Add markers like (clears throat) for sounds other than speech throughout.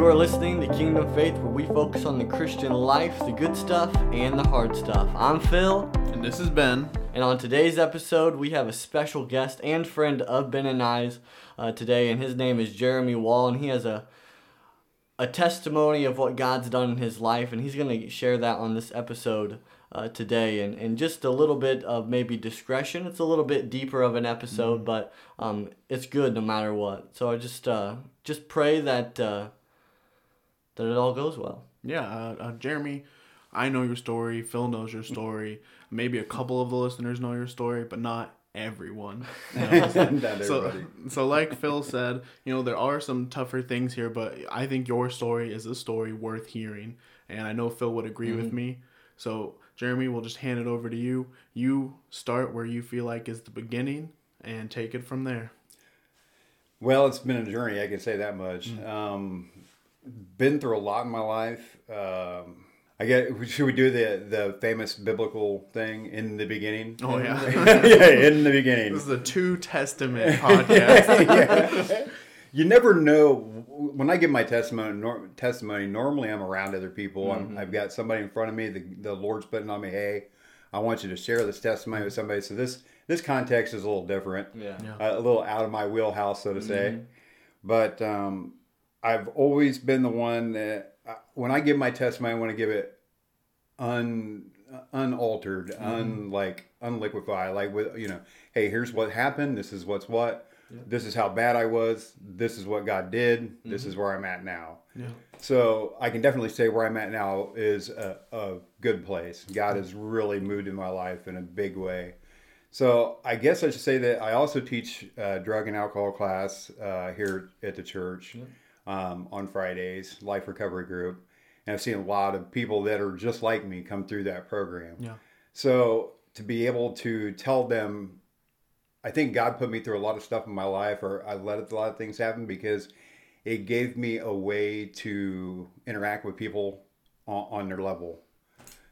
You are listening to Kingdom Faith, where we focus on the Christian life, the good stuff, and the hard stuff. I'm Phil. And this is Ben. And on today's episode, we have a special guest and friend of Ben and I's uh, today, and his name is Jeremy Wall, and he has a a testimony of what God's done in his life, and he's going to share that on this episode uh, today. And, and just a little bit of maybe discretion. It's a little bit deeper of an episode, mm-hmm. but um, it's good no matter what. So I just uh, just pray that uh, that it all goes well. Yeah, uh, uh, Jeremy, I know your story. Phil knows your story. Maybe a couple of the listeners know your story, but not everyone. (laughs) (laughs) You know? so, so like Phil said, you know, there are some tougher things here, but I think your story is a story worth hearing. And I know Phil would agree mm-hmm. with me. So, Jeremy, we'll just hand it over to you. You start where you feel like is the beginning and take it from there. Well, it's been a journey, I can say that much. Mm-hmm. Um, been through a lot in my life. Um, I get. Should we do the the famous biblical thing in the beginning? Oh yeah, (laughs) yeah, in the beginning. This is a two testament podcast. (laughs) yeah. You never know. When I give my testimony, nor, testimony normally I'm around other people. Mm-hmm. i have got somebody in front of me. The, the Lord's putting on me. Hey, I want you to share this testimony with somebody. So this this context is a little different. Yeah, yeah. a little out of my wheelhouse, so to say. Mm-hmm. But um, I've always been the one that when I give my testimony, I want to give it un unaltered, mm-hmm. un like unliquefied, like with you know, hey, here's what happened. This is what's what. Yeah. This is how bad I was. This is what God did. Mm-hmm. This is where I'm at now. Yeah. So I can definitely say where I'm at now is a, a good place. God has really moved in my life in a big way. So I guess I should say that I also teach a drug and alcohol class uh, here at the church. Yeah um, on Fridays, Life Recovery Group. And I've seen a lot of people that are just like me come through that program. Yeah. So to be able to tell them, I think God put me through a lot of stuff in my life, or I let a lot of things happen because it gave me a way to interact with people on, on their level.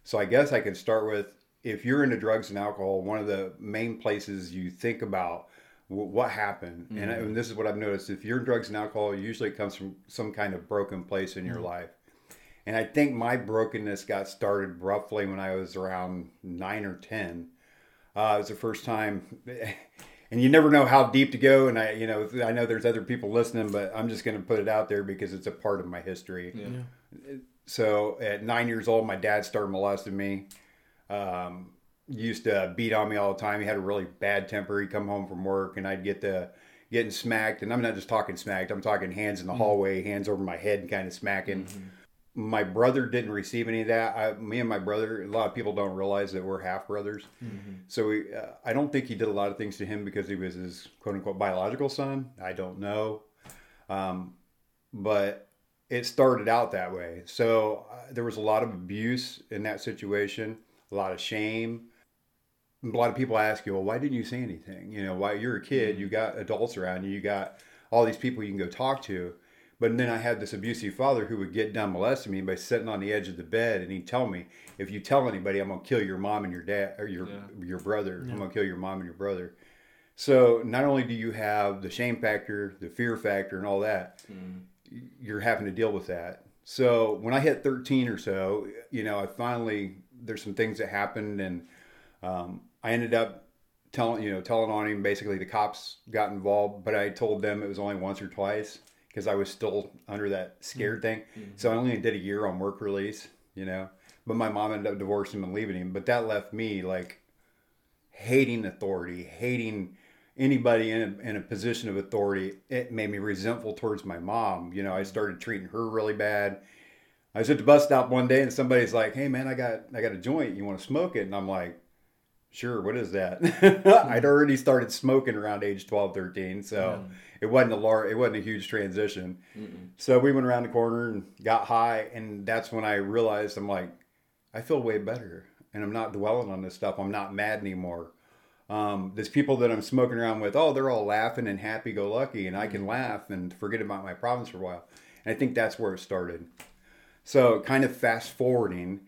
So I guess I can start with if you're into drugs and alcohol, one of the main places you think about what happened. Mm-hmm. and, and, this is what i've noticed. If you're in drugs and alcohol usually it comes from some kind of broken place in your mm-hmm. life. And i think my brokenness got started roughly when i was around 9 or 10 uh, it was the first time (laughs) and you never know how deep to go. And i you know i know there's other people listening but i'm just going to put it out there because it's a part of my history. Yeah. so at nine years old my dad started molesting me. Um, used to beat on me all the time. He had a really bad temper. He'd come home from work and I'd get the getting smacked. And I'm not just talking smacked. I'm talking hands in the mm-hmm. hallway, hands over my head, and kind of smacking. Mm-hmm. My brother didn't receive any of that. I, me and my brother, a lot of people don't realize that we're half brothers. Mm-hmm. So we, uh, I don't think he did a lot of things to him because he was his quote unquote biological son. I don't know. Um, but it started out that way. So uh, there was a lot of abuse in that situation, a lot of shame a lot of people ask you, well, why didn't you say anything? You know, why you're a kid, mm-hmm. you got adults around you, you got all these people you can go talk to. But then I had this abusive father who would get done molesting me by sitting on the edge of the bed, and he'd tell me, "If you tell anybody, I'm gonna kill your mom and your dad or your yeah. your brother. Yeah. I'm gonna kill your mom and your brother." So not only do you have the shame factor, the fear factor, and all that, mm. you're having to deal with that. So when I hit 13 or so, you know, I finally there's some things that happened, and um, I ended up telling you know telling on him. Basically, the cops got involved, but I told them it was only once or twice because I was still under that scared mm-hmm. thing. Mm-hmm. So I only did a year on work release, you know. But my mom ended up divorcing him and leaving him. But that left me like hating authority, hating anybody in a, in a position of authority. It made me resentful towards my mom. You know, I started treating her really bad. I was at the bus stop one day and somebody's like, "Hey man, I got I got a joint. You want to smoke it?" And I'm like, sure what is that? (laughs) I'd already started smoking around age 12 13 so yeah. it wasn't a large it wasn't a huge transition. Mm-mm. so we went around the corner and got high and that's when i realized i'm like i feel way better and i'm not dwelling on this stuff. I'm not mad anymore. Um, there's people that i'm smoking around with oh they're all laughing and happy go lucky and i can mm-hmm. laugh and forget about my problems for a while. And i think that's where it started. So kind of fast forwarding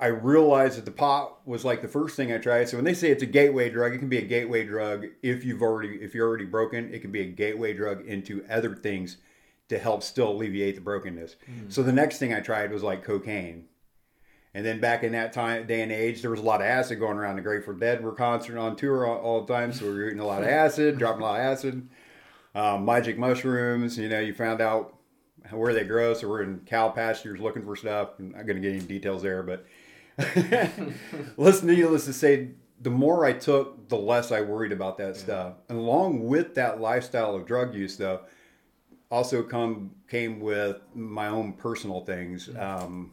I realized that the pot was like the first thing I tried. So when they say it's a gateway drug, it can be a gateway drug if you've already if you're already broken. It can be a gateway drug into other things to help still alleviate the brokenness. Mm. So the next thing I tried was like cocaine. And then back in that time, day and age, there was a lot of acid going around. The Grateful Dead were concert on tour all, all the time, so we were eating a lot of acid, dropping a lot of acid. Um, magic mushrooms, you know, you found out where they grow. So we're in cow pastures looking for stuff. I'm not going to get any details there, but (laughs) listen, needless to say, the more I took, the less I worried about that yeah. stuff. And along with that lifestyle of drug use, though, also come came with my own personal things. Um,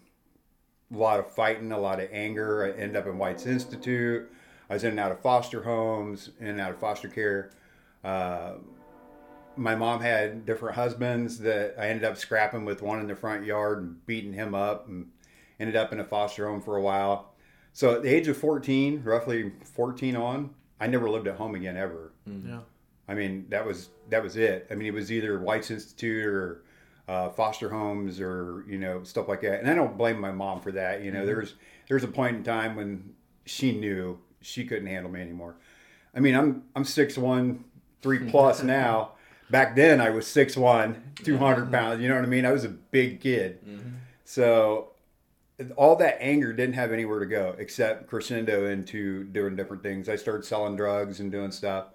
a lot of fighting, a lot of anger. I ended up in White's Institute. I was in and out of foster homes, in and out of foster care. Uh, my mom had different husbands that I ended up scrapping with one in the front yard and beating him up and ended up in a foster home for a while. So at the age of 14, roughly 14 on, I never lived at home again ever. Mm-hmm. Yeah. I mean, that was that was it. I mean, it was either White's Institute or uh, foster homes or you know stuff like that. And I don't blame my mom for that. You know, mm-hmm. there's there's a point in time when she knew she couldn't handle me anymore. I mean, I'm I'm six one, three (laughs) plus now. Back then, I was six one, two hundred mm-hmm. pounds. You know what I mean? I was a big kid. Mm-hmm. So all that anger didn't have anywhere to go except crescendo into doing different things. I started selling drugs and doing stuff.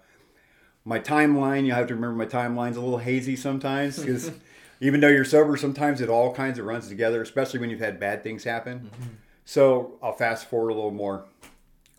My timeline, you have to remember my timeline's a little hazy sometimes because (laughs) even though you're sober, sometimes it all kinds of runs together, especially when you've had bad things happen. Mm-hmm. So I'll fast forward a little more.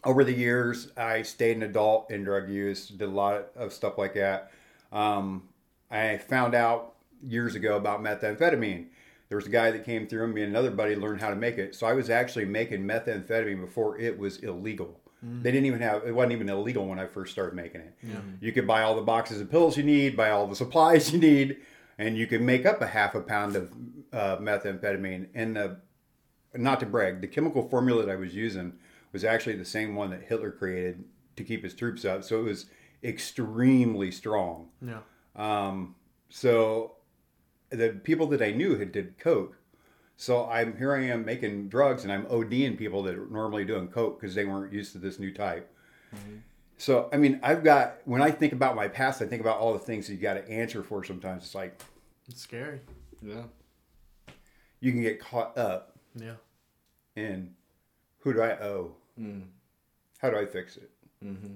Over the years, I stayed an adult in drug use, did a lot of stuff like that. Um, I found out years ago about methamphetamine. There was a guy that came through, and me and another buddy learned how to make it. So I was actually making methamphetamine before it was illegal. Mm. They didn't even have it wasn't even illegal when I first started making it. Yeah. You could buy all the boxes of pills you need, buy all the supplies (laughs) you need, and you can make up a half a pound of uh, methamphetamine. And the, not to brag, the chemical formula that I was using was actually the same one that Hitler created to keep his troops up. So it was extremely strong. Yeah. Um, so the people that I knew had did coke. So I'm here I am making drugs and I'm ODing people that are normally doing coke because they weren't used to this new type. Mm-hmm. So, I mean, I've got, when I think about my past, I think about all the things you got to answer for sometimes. It's like, it's scary. Yeah. You can get caught up. Yeah. And who do I owe? Mm. How do I fix it? Mm-hmm.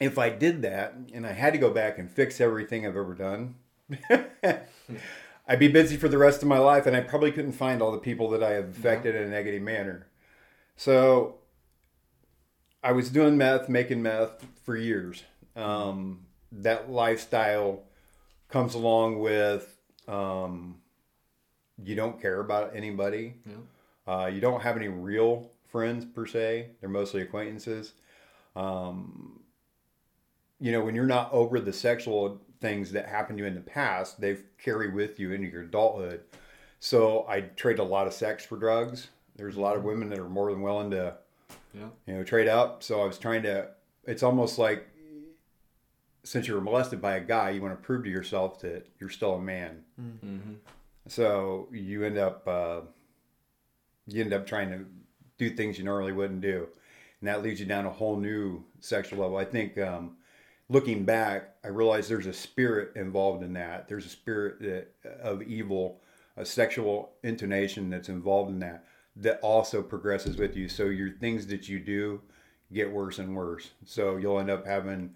If I did that and I had to go back and fix everything I've ever done, (laughs) I'd be busy for the rest of my life and I probably couldn't find all the people that I have affected in a negative manner. So I was doing meth, making meth for years. Um, that lifestyle comes along with um, you don't care about anybody. Yeah. Uh, you don't have any real friends per se. They're mostly acquaintances. Um, you know, when you're not over the sexual things that happened to you in the past, they carry with you into your adulthood. So I trade a lot of sex for drugs. There's a lot of mm-hmm. women that are more than willing to yeah. You know, trade up. So I was trying to. It's almost like since you were molested by a guy, you want to prove to yourself that you're still a man. Mm-hmm. So you end up uh, you end up trying to do things you normally wouldn't do, and that leads you down a whole new sexual level. I think um, looking back, I realized there's a spirit involved in that. There's a spirit that, of evil, a sexual intonation that's involved in that that also progresses with you. So your things that you do get worse and worse. So you'll end up having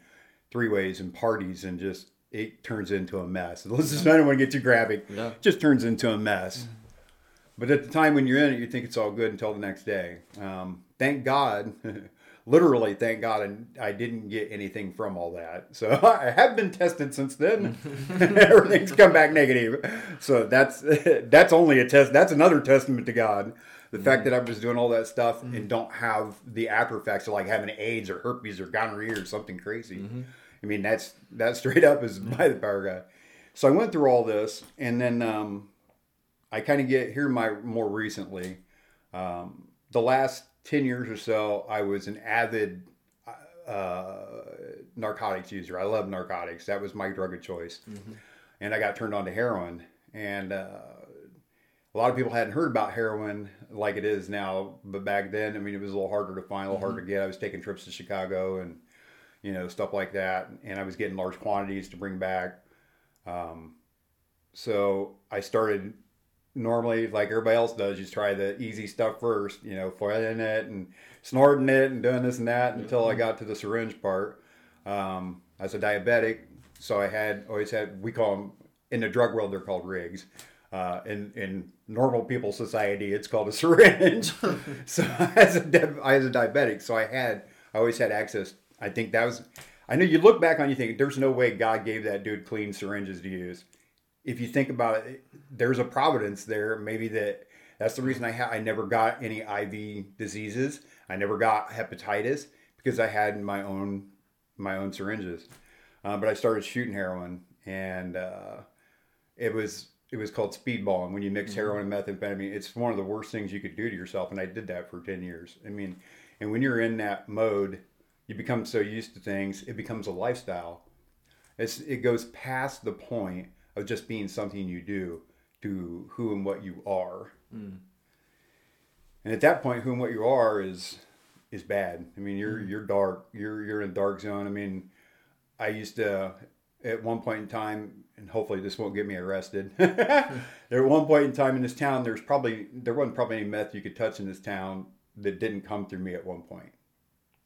three ways and parties and just it turns into a mess. (laughs) Let's just, I don't want to get too graphic. Yeah. It just turns into a mess. But at the time when you're in it, you think it's all good until the next day. Um, thank God, (laughs) literally, thank God, and I didn't get anything from all that. So (laughs) I have been tested since then. And (laughs) everything's come back negative. So that's (laughs) that's only a test. That's another testament to God the mm-hmm. fact that I was doing all that stuff mm-hmm. and don't have the after effects of like having AIDS or herpes or gonorrhea or something crazy. Mm-hmm. I mean, that's that straight up is by the power guy. So I went through all this, and then um, I kind of get here. My more recently, um, the last ten years or so, I was an avid uh, narcotics user. I love narcotics. That was my drug of choice, mm-hmm. and I got turned on to heroin. And uh, a lot of people hadn't heard about heroin like it is now, but back then, I mean, it was a little harder to find, a little mm-hmm. harder to get. I was taking trips to Chicago and you know stuff like that, and I was getting large quantities to bring back. Um, so I started normally like everybody else does. You try the easy stuff first, you know, foiling it and snorting it and doing this and that until I got to the syringe part. Um, as a diabetic, so I had always had we call them in the drug world they're called rigs. Uh, in in normal people society, it's called a (laughs) syringe. (laughs) so as a as a diabetic, so I had I always had access. I think that was. I know you look back on you think there's no way God gave that dude clean syringes to use. If you think about it, there's a providence there. Maybe that that's the reason I ha- I never got any IV diseases. I never got hepatitis because I had my own my own syringes. Uh, but I started shooting heroin, and uh, it was it was called speedball. And when you mix mm-hmm. heroin and methamphetamine, it's one of the worst things you could do to yourself. And I did that for ten years. I mean, and when you're in that mode, you become so used to things, it becomes a lifestyle. It's it goes past the point of just being something you do to who and what you are. Mm. And at that point, who and what you are is is bad. I mean, you're mm. you're dark. You're you're in a dark zone. I mean, I used to at one point in time, and hopefully this won't get me arrested. (laughs) there at one point in time in this town, there's probably there wasn't probably any meth you could touch in this town that didn't come through me at one point.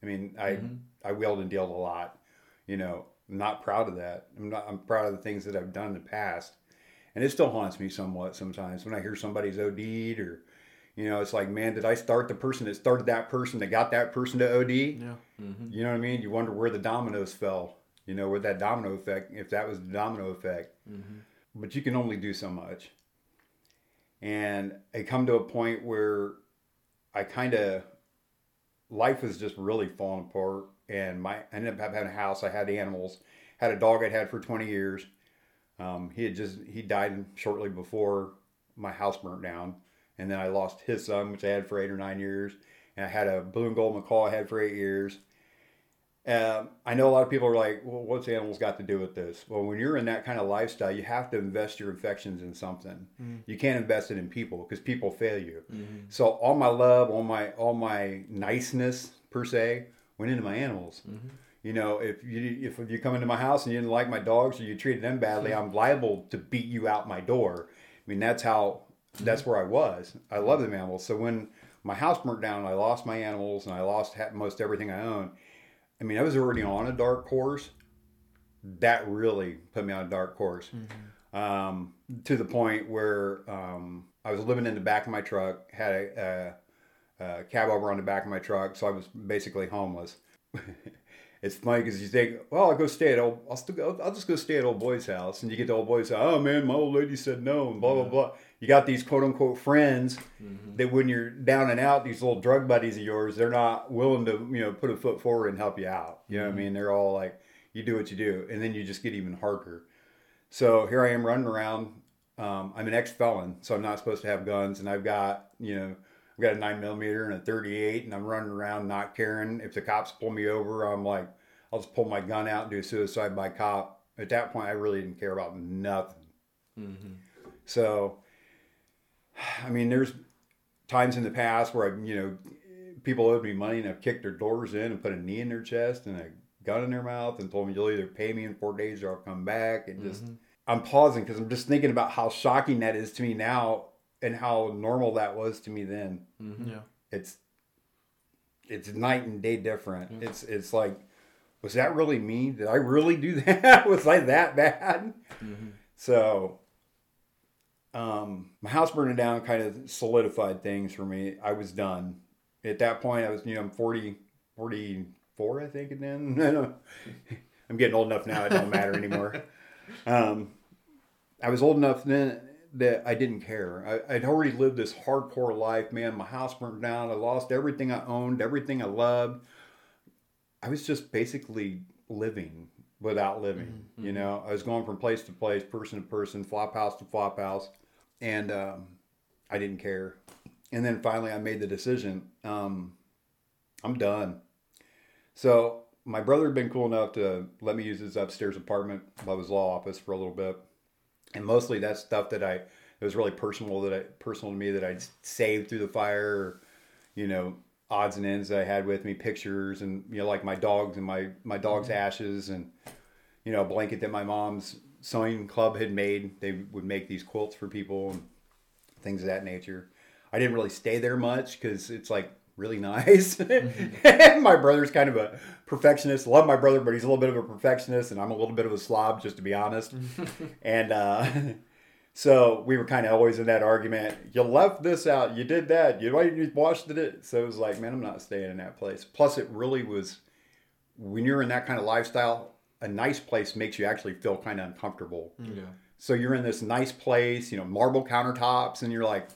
I mean, I mm-hmm. I wheeled and dealt a lot. You know, I'm not proud of that. I'm not. I'm proud of the things that I've done in the past, and it still haunts me somewhat sometimes when I hear somebody's OD'd or you know, it's like, man, did I start the person that started that person that got that person to OD? Yeah. Mm-hmm. You know what I mean? You wonder where the dominoes fell. You know, where that domino effect, if that was the domino effect. Mm-hmm. But you can only do so much. And I come to a point where I kind of, life was just really falling apart. And my, I ended up having a house. I had animals, had a dog I'd had for 20 years. Um, he had just, he died shortly before my house burnt down and then I lost his son, which I had for eight or nine years, and I had a blue and gold macaw I had for eight years. Um, I know a lot of people are like, well, what's animals got to do with this? Well, when you're in that kind of lifestyle, you have to invest your affections in something. Mm-hmm. You can't invest it in people because people fail you. Mm-hmm. So all my love, all my all my niceness per se went into my animals. Mm-hmm. You know, if you if you come into my house and you didn't like my dogs or you treated them badly, I'm liable to beat you out my door. I mean, that's how that's where I was. I love the animals. So when my house burnt down, I lost my animals and I lost most everything I own. I mean, I was already on a dark course. That really put me on a dark course mm-hmm. um, to the point where um, I was living in the back of my truck, had a, a cab over on the back of my truck, so I was basically homeless. (laughs) it's funny because you think, well, I'll go stay at old, I'll still go, I'll just go stay at old boy's house, and you get to old boy's house. Oh man, my old lady said no, and blah blah blah you got these quote unquote friends mm-hmm. that when you're down and out, these little drug buddies of yours, they're not willing to, you know, put a foot forward and help you out. You know mm-hmm. what I mm-hmm. mean? They're all like, you do what you do. And then you just get even harder. So here I am running around. Um, I'm an ex felon, so I'm not supposed to have guns. And I've got, you know, I've got a nine millimeter and a 38, and I'm running around not caring. If the cops pull me over, I'm like, I'll just pull my gun out and do suicide by cop. At that point, I really didn't care about nothing. Mm-hmm. So, I mean, there's times in the past where I, you know, people owed me money and I've kicked their doors in and put a knee in their chest and a gun in their mouth and told me you'll either pay me in four days or I'll come back. And just, mm-hmm. I'm pausing because I'm just thinking about how shocking that is to me now and how normal that was to me then. Mm-hmm. Yeah. It's, it's night and day different. Mm-hmm. It's, it's like, was that really me? Did I really do (laughs) that? was I that bad? Mm-hmm. So um, my house burning down kind of solidified things for me. I was done. At that point, I was, you know, I'm 40, 44, I think, and then (laughs) I'm getting old enough now, it don't matter anymore. (laughs) Um, I was old enough then that I didn't care. I, would already lived this hardcore life, man. My house burned down. I lost everything I owned, everything I loved. I was just basically living without living. Mm-hmm. You know, I was going from place to place, person to person, flop house to flop house and um, I didn't care. And then finally, I made the decision. Um, I'm done. So my brother had been cool enough to let me use his upstairs apartment above his law office for a little bit, and mostly that stuff that I it was really personal that I personal to me that I'd saved through the fire, or, you know, odds and ends that I had with me, pictures, and you know, like my dogs and my my dog's mm-hmm. ashes, and you know, a blanket that my mom's sewing club had made. They would make these quilts for people and things of that nature. I didn't really stay there much because it's like really nice. (laughs) Mm-hmm. my brother's kind of a perfectionist. Love my brother, but he's a little bit of a perfectionist, and I'm a little bit of a slob, just to be honest. (laughs) and uh, (laughs) so we were kind of always in that argument. You left this out. You did that. You washed it? So it was like, man, I'm not staying in that place. Plus, it really was when you're in that kind of lifestyle. A nice place makes you actually feel kind of uncomfortable. Yeah. So you're in this nice place, you know, marble countertops, and you're like,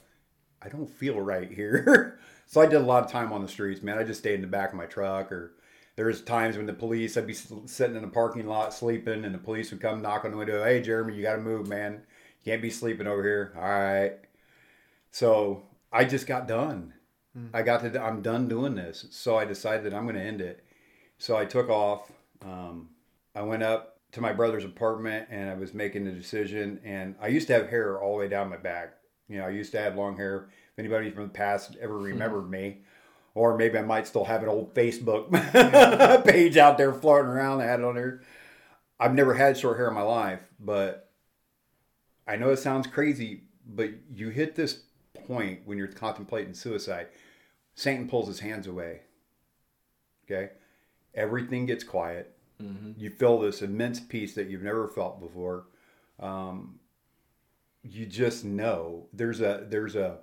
I don't feel right here. So I did a lot of time on the streets, man. I just stayed in the back of my truck, or there was times when the police, I'd be sitting in a parking lot sleeping, and the police would come knock on the window. Hey, Jeremy, you got to move, man. You can't be sleeping over here. All right. So I just got done. Hmm. I got to. I'm done doing this. So I decided that I'm going to end it. So I took off. Um, I went up to my brother's apartment and I was making the decision. And I used to have hair all the way down my back. You know, I used to have long hair. If anybody from the past ever hmm. remembered me, or maybe I might still have an old Facebook (laughs) page out there floating around. I had it on there. I've never had short hair in my life, but I know it sounds crazy, but you hit this point when you're contemplating suicide. Satan pulls his hands away. Okay? Everything gets quiet. Mm-hmm. You feel this immense peace that you've never felt before. Um, you just know there's a there's a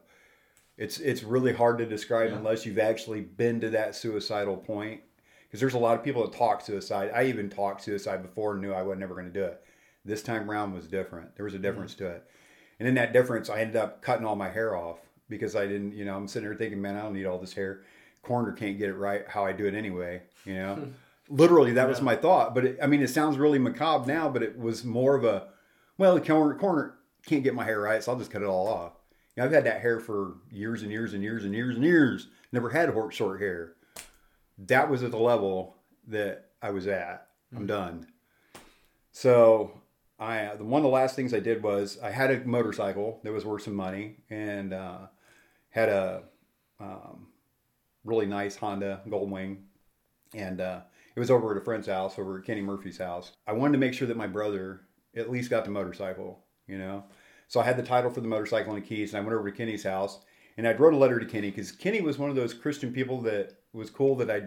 it's it's really hard to describe yeah. unless you've actually been to that suicidal point because there's a lot of people that talk suicide i even talked suicide before and knew i was never going to do it this time around was different there was a difference mm-hmm. to it and in that difference i ended up cutting all my hair off because i didn't you know i'm sitting there thinking man i don't need all this hair corner can't get it right how i do it anyway you know (laughs) literally that yeah. was my thought but it, i mean it sounds really macabre now but it was more of a well the corner corner can't get my hair right, so I'll just cut it all off. Know, I've had that hair for years and years and years and years and years. Never had horse short hair. That was at the level that I was at. I'm mm. done. So I the one of the last things I did was I had a motorcycle that was worth some money and uh, had a um, really nice Honda Goldwing, and uh, it was over at a friend's house, over at Kenny Murphy's house. I wanted to make sure that my brother at least got the motorcycle you know. So I had the title for the motorcycle and the keys, and I went over to Kenny's house, and I wrote a letter to Kenny because Kenny was one of those Christian people that was cool that I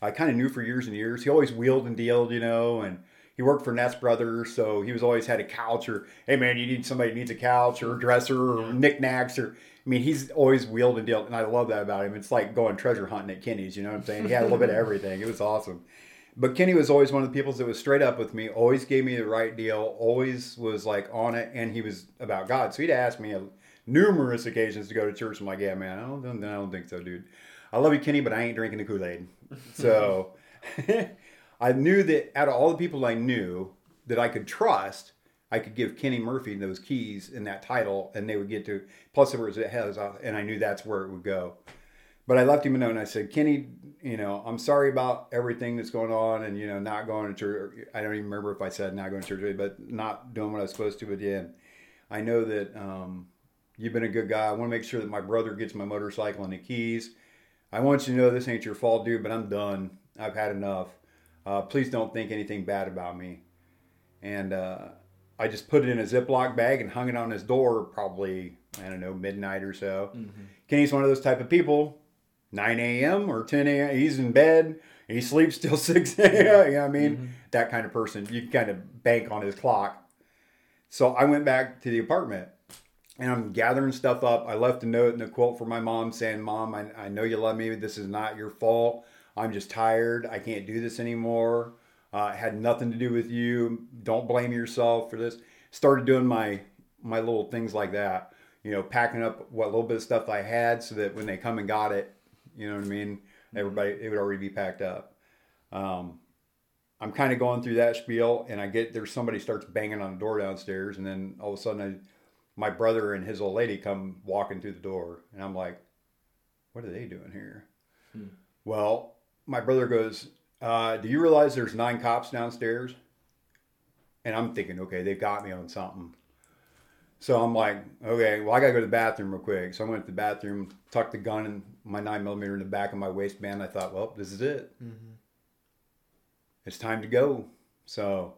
I kind of knew for years and years. He always wheeled and dealed, you know, and he worked for Ness Brothers, so he was always had a couch or hey man, you need somebody needs a couch or a dresser or knickknacks or I mean he's always wheeled and dealed, and I love that about him. It's like going treasure hunting at Kenny's, you know what I'm saying? He had a little bit of everything. It was awesome. But Kenny was always one of the people that was straight up with me, always gave me the right deal, always was like on it, and he was about God. So he'd ask me numerous occasions to go to church. I'm like, yeah, man, I don't, I don't think so, dude. I love you, Kenny, but I ain't drinking the Kool Aid. (laughs) So (laughs) I knew that out of all the people I knew that I could trust, I could give Kenny Murphy those keys and that title, and they would get to. Plus, it was it has, and I knew that's where it would go. But I left him a note and I said, Kenny, you know, I'm sorry about everything that's going on and, you know, not going to church. I don't even remember if I said not going to church, but not doing what I was supposed to at the end. I know that um, you've been a good guy. I want to make sure that my brother gets my motorcycle and the keys. I want you to know this ain't your fault, dude, but I'm done. I've had enough. Uh, please don't think anything bad about me. And uh, I just put it in a Ziploc bag and hung it on his door probably, I don't know, midnight or so. Mm-hmm. Kenny's one of those type of people 9 a.m. or 10 a.m. He's in bed. He sleeps till (laughs) 6 a.m. You know I mean? Mm-hmm. That kind of person. You kind of bank on his clock. So I went back to the apartment and I'm gathering stuff up. I left a note and a quote for my mom saying, Mom, I, I know you love me. This is not your fault. I'm just tired. I can't do this anymore. Uh, it had nothing to do with you. Don't blame yourself for this. Started doing my my little things like that. You know, packing up what little bit of stuff I had so that when they come and got it, you know what I mean? Mm-hmm. Everybody, it would already be packed up. Um, I'm kind of going through that spiel, and I get there's somebody starts banging on the door downstairs, and then all of a sudden, I, my brother and his old lady come walking through the door, and I'm like, "What are they doing here?" Hmm. Well, my brother goes, uh, "Do you realize there's nine cops downstairs?" And I'm thinking, okay, they've got me on something. So I'm like, okay, well, I gotta go to the bathroom real quick. So I went to the bathroom, tucked the gun and my nine millimeter in the back of my waistband. I thought, well, this is it. Mm-hmm. It's time to go. So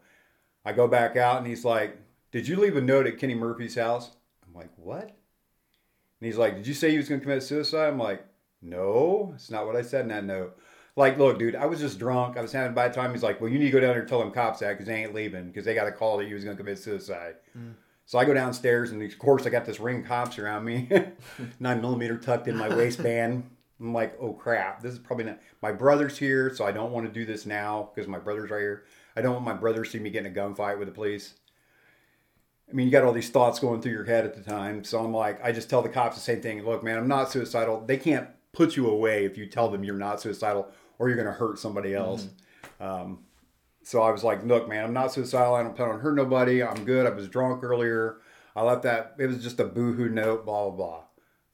I go back out and he's like, Did you leave a note at Kenny Murphy's house? I'm like, What? And he's like, Did you say he was going to commit suicide? I'm like, No, it's not what I said in that note. Like, look, dude, I was just drunk. I was having a bad time. He's like, Well, you need to go down there and tell them cops that because they ain't leaving because they got a call that he was going to commit suicide. Mm. So I go downstairs and of course I got this ring of cops around me, (laughs) nine millimeter tucked in my waistband. I'm like, oh crap, this is probably not. My brother's here, so I don't want to do this now because my brother's right here. I don't want my brother to see me getting a gunfight with the police. I mean, you got all these thoughts going through your head at the time. So I'm like, I just tell the cops the same thing. Look, man, I'm not suicidal. They can't put you away if you tell them you're not suicidal or you're going to hurt somebody else. Mm-hmm. Um, so I was like, look, man, I'm not suicidal. I don't plan on hurting nobody. I'm good. I was drunk earlier. I left that. It was just a boohoo note, blah, blah, blah. And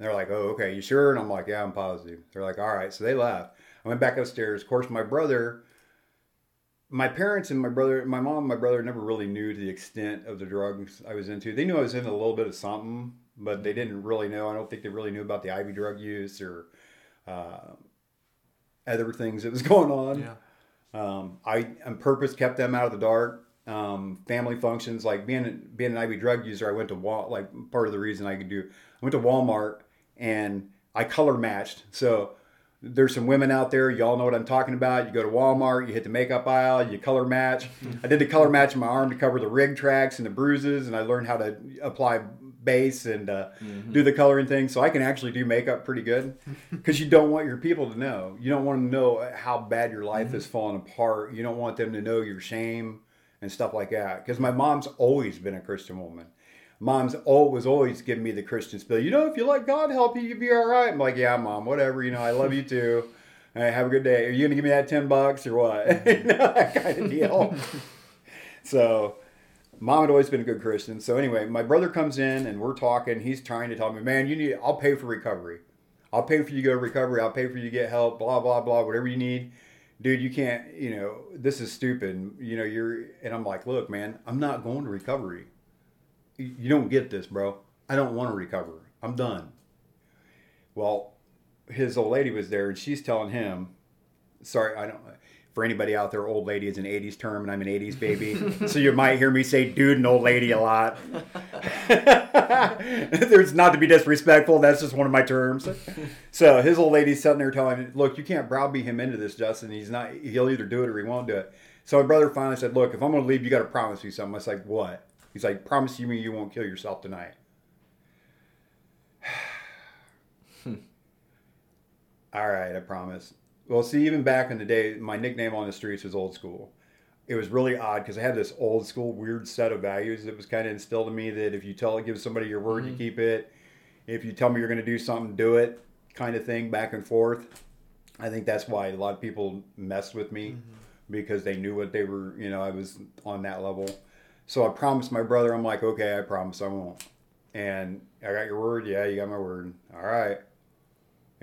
they're like, oh, okay, you sure? And I'm like, yeah, I'm positive. They're like, all right. So they left. I went back upstairs. Of course, my brother, my parents and my brother, my mom and my brother never really knew the extent of the drugs I was into. They knew I was in a little bit of something, but they didn't really know. I don't think they really knew about the IV drug use or uh, other things that was (laughs) going on. Yeah. Um, I on purpose kept them out of the dark. Um, family functions like being being an IV drug user, I went to Wal like part of the reason I could do. I went to Walmart and I color matched. So there's some women out there, y'all know what I'm talking about. You go to Walmart, you hit the makeup aisle, you color match. (laughs) I did the color match in my arm to cover the rig tracks and the bruises, and I learned how to apply base and uh, mm-hmm. do the coloring thing. So I can actually do makeup pretty good (laughs) because you don't want your people to know. You don't want them to know how bad your life mm-hmm. is falling apart. You don't want them to know your shame and stuff like that. Because my mom's always been a Christian woman mom's always always giving me the Christian spiel. You know, if you let God help you, you'll be all right. I'm like, yeah, mom, whatever. You know, I love you (laughs) too. Hey, have a good day. Are you gonna give me that ten bucks or what? (laughs) you know, that kind of deal. so, mom had always been a good Christian. So anyway, my brother comes in and we're talking. He's trying to tell me, man, you need. I'll pay for recovery. I'll pay for you to go to recovery. I'll pay for you to get help. Blah blah blah. Whatever you need dude, you can't, you know, this is stupid. You know, you're, and I'm like, look, man, I'm not going to recovery you don't get this, bro. I don't want to recover. I'm done. Well, his old lady was there and she's telling him, sorry, I don't, for anybody out there, old lady is an 80s term and I'm an 80s baby. (laughs) so you might hear me say dude and old lady a lot. (laughs) There's not to be disrespectful. That's just one of my terms. So his old lady's sitting there telling him, look, you can't browbeat him into this, Justin. He's not, he'll either do it or he won't do it. So my brother finally said, look, if I'm going to leave, you got to promise me something. I was like, what? He's like, promise you me you won't kill yourself tonight. (sighs) Hmm. All right, I promise. Well, see, even back in the day, my nickname on the streets was old school. It was really odd because I had this old school weird set of values that was kind of instilled in me that if you tell give somebody your word, mm-hmm. you keep it. If you tell me you're going to do something, do it, kind of thing, back and forth. I think that's why a lot of people messed with me mm-hmm. because they knew what they were. You know, I was on that level. So I promised my brother, I'm like, okay, I promise I won't. And I got your word? Yeah, you got my word. All right.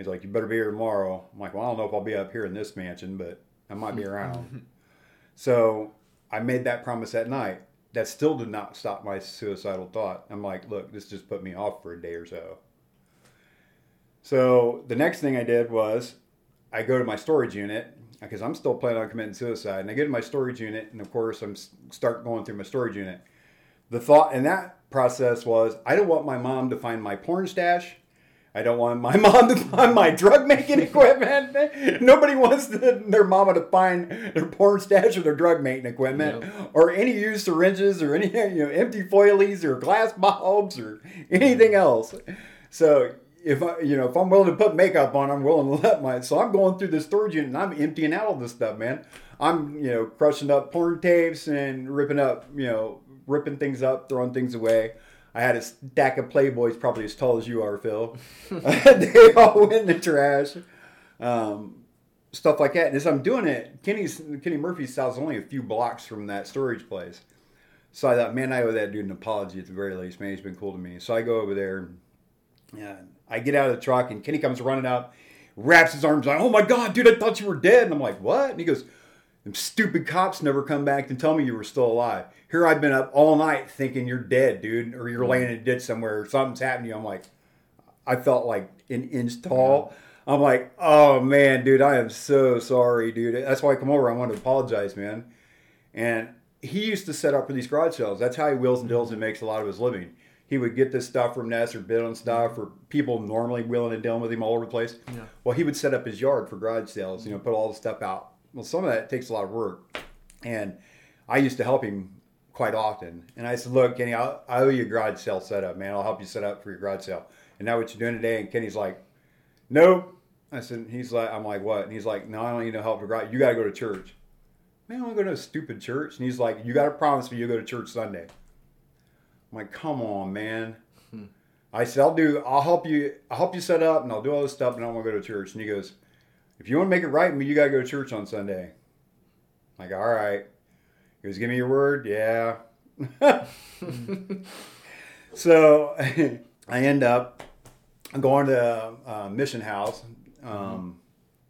He's like, you better be here tomorrow. I'm like, well, I don't know if I'll be up here in this mansion, but I might be around. (laughs) so I made that promise that night. That still did not stop my suicidal thought. I'm like, look, this just put me off for a day or so. So the next thing I did was I go to my storage unit because I'm still planning on committing suicide. And I go to my storage unit, and of course, I'm start going through my storage unit. The thought in that process was, I don't want my mom to find my porn stash. I don't want my (laughs) mom to find my drug making equipment. Nobody wants the, their mama to find their porn stash or their drug making equipment, or any used syringes, or any (laughs) you know empty foilies, or glass bulbs, or anything mm-hmm. else. So if I, you know, if I'm willing to put makeup on, I'm willing to let my. So I'm going through this storage unit and I'm emptying out all this stuff, man. I'm, you know, crushing up porn tapes and ripping up, you know, ripping things up, throwing things away. I had a stack of Playboys, probably as tall as you are, Phil. (laughs) they all went in the trash. Um, stuff like that. And as I'm doing it, Kenny's Kenny Murphy's house is only a few blocks from that storage place. So I thought, man, I owe that dude an apology at the very least. Man, he's been cool to me. So I go over there. Yeah, I get out of the truck and Kenny comes running up, wraps his arms around. Oh my God, dude, I thought you were dead. And I'm like, what? And he goes, them stupid cops never come back to tell me you were still alive. Here I've been up all night thinking you're dead, dude, or you're laying in a ditch somewhere, or something's happened to you. I'm like, I felt like an inch tall. I'm like, oh man, dude, I am so sorry, dude. That's why I come over. I want to apologize, man. And he used to set up for these garage sales. That's how he wheels and deals and makes a lot of his living. He would get this stuff from Ness or bid on stuff or people normally wheeling and dealing with him all over the place. Yeah. Well, he would set up his yard for garage sales, you know, put all the stuff out. Well, some of that takes a lot of work. And I used to help him quite often. And I said, look, Kenny, I'll, I owe you a garage sale setup, man. I'll help you set up for your garage sale. And now what you're doing today? And Kenny's like, nope. I said, he's like, I'm like, what? And he's like, no, I don't need no help for garage. You got to go to church. Man, I to go to a stupid church. And he's like, you got to promise me you'll go to church Sunday. I'm like, come on, man. Hmm. I said, I'll do, I'll help you, I'll help you set up and I'll do all this stuff and I want to go to church. And he goes, if you want to make it right you got to go to church on Sunday. I'm like, all right. He goes, give me your word. Yeah. (laughs) so (laughs) I end up going to uh, Mission House um,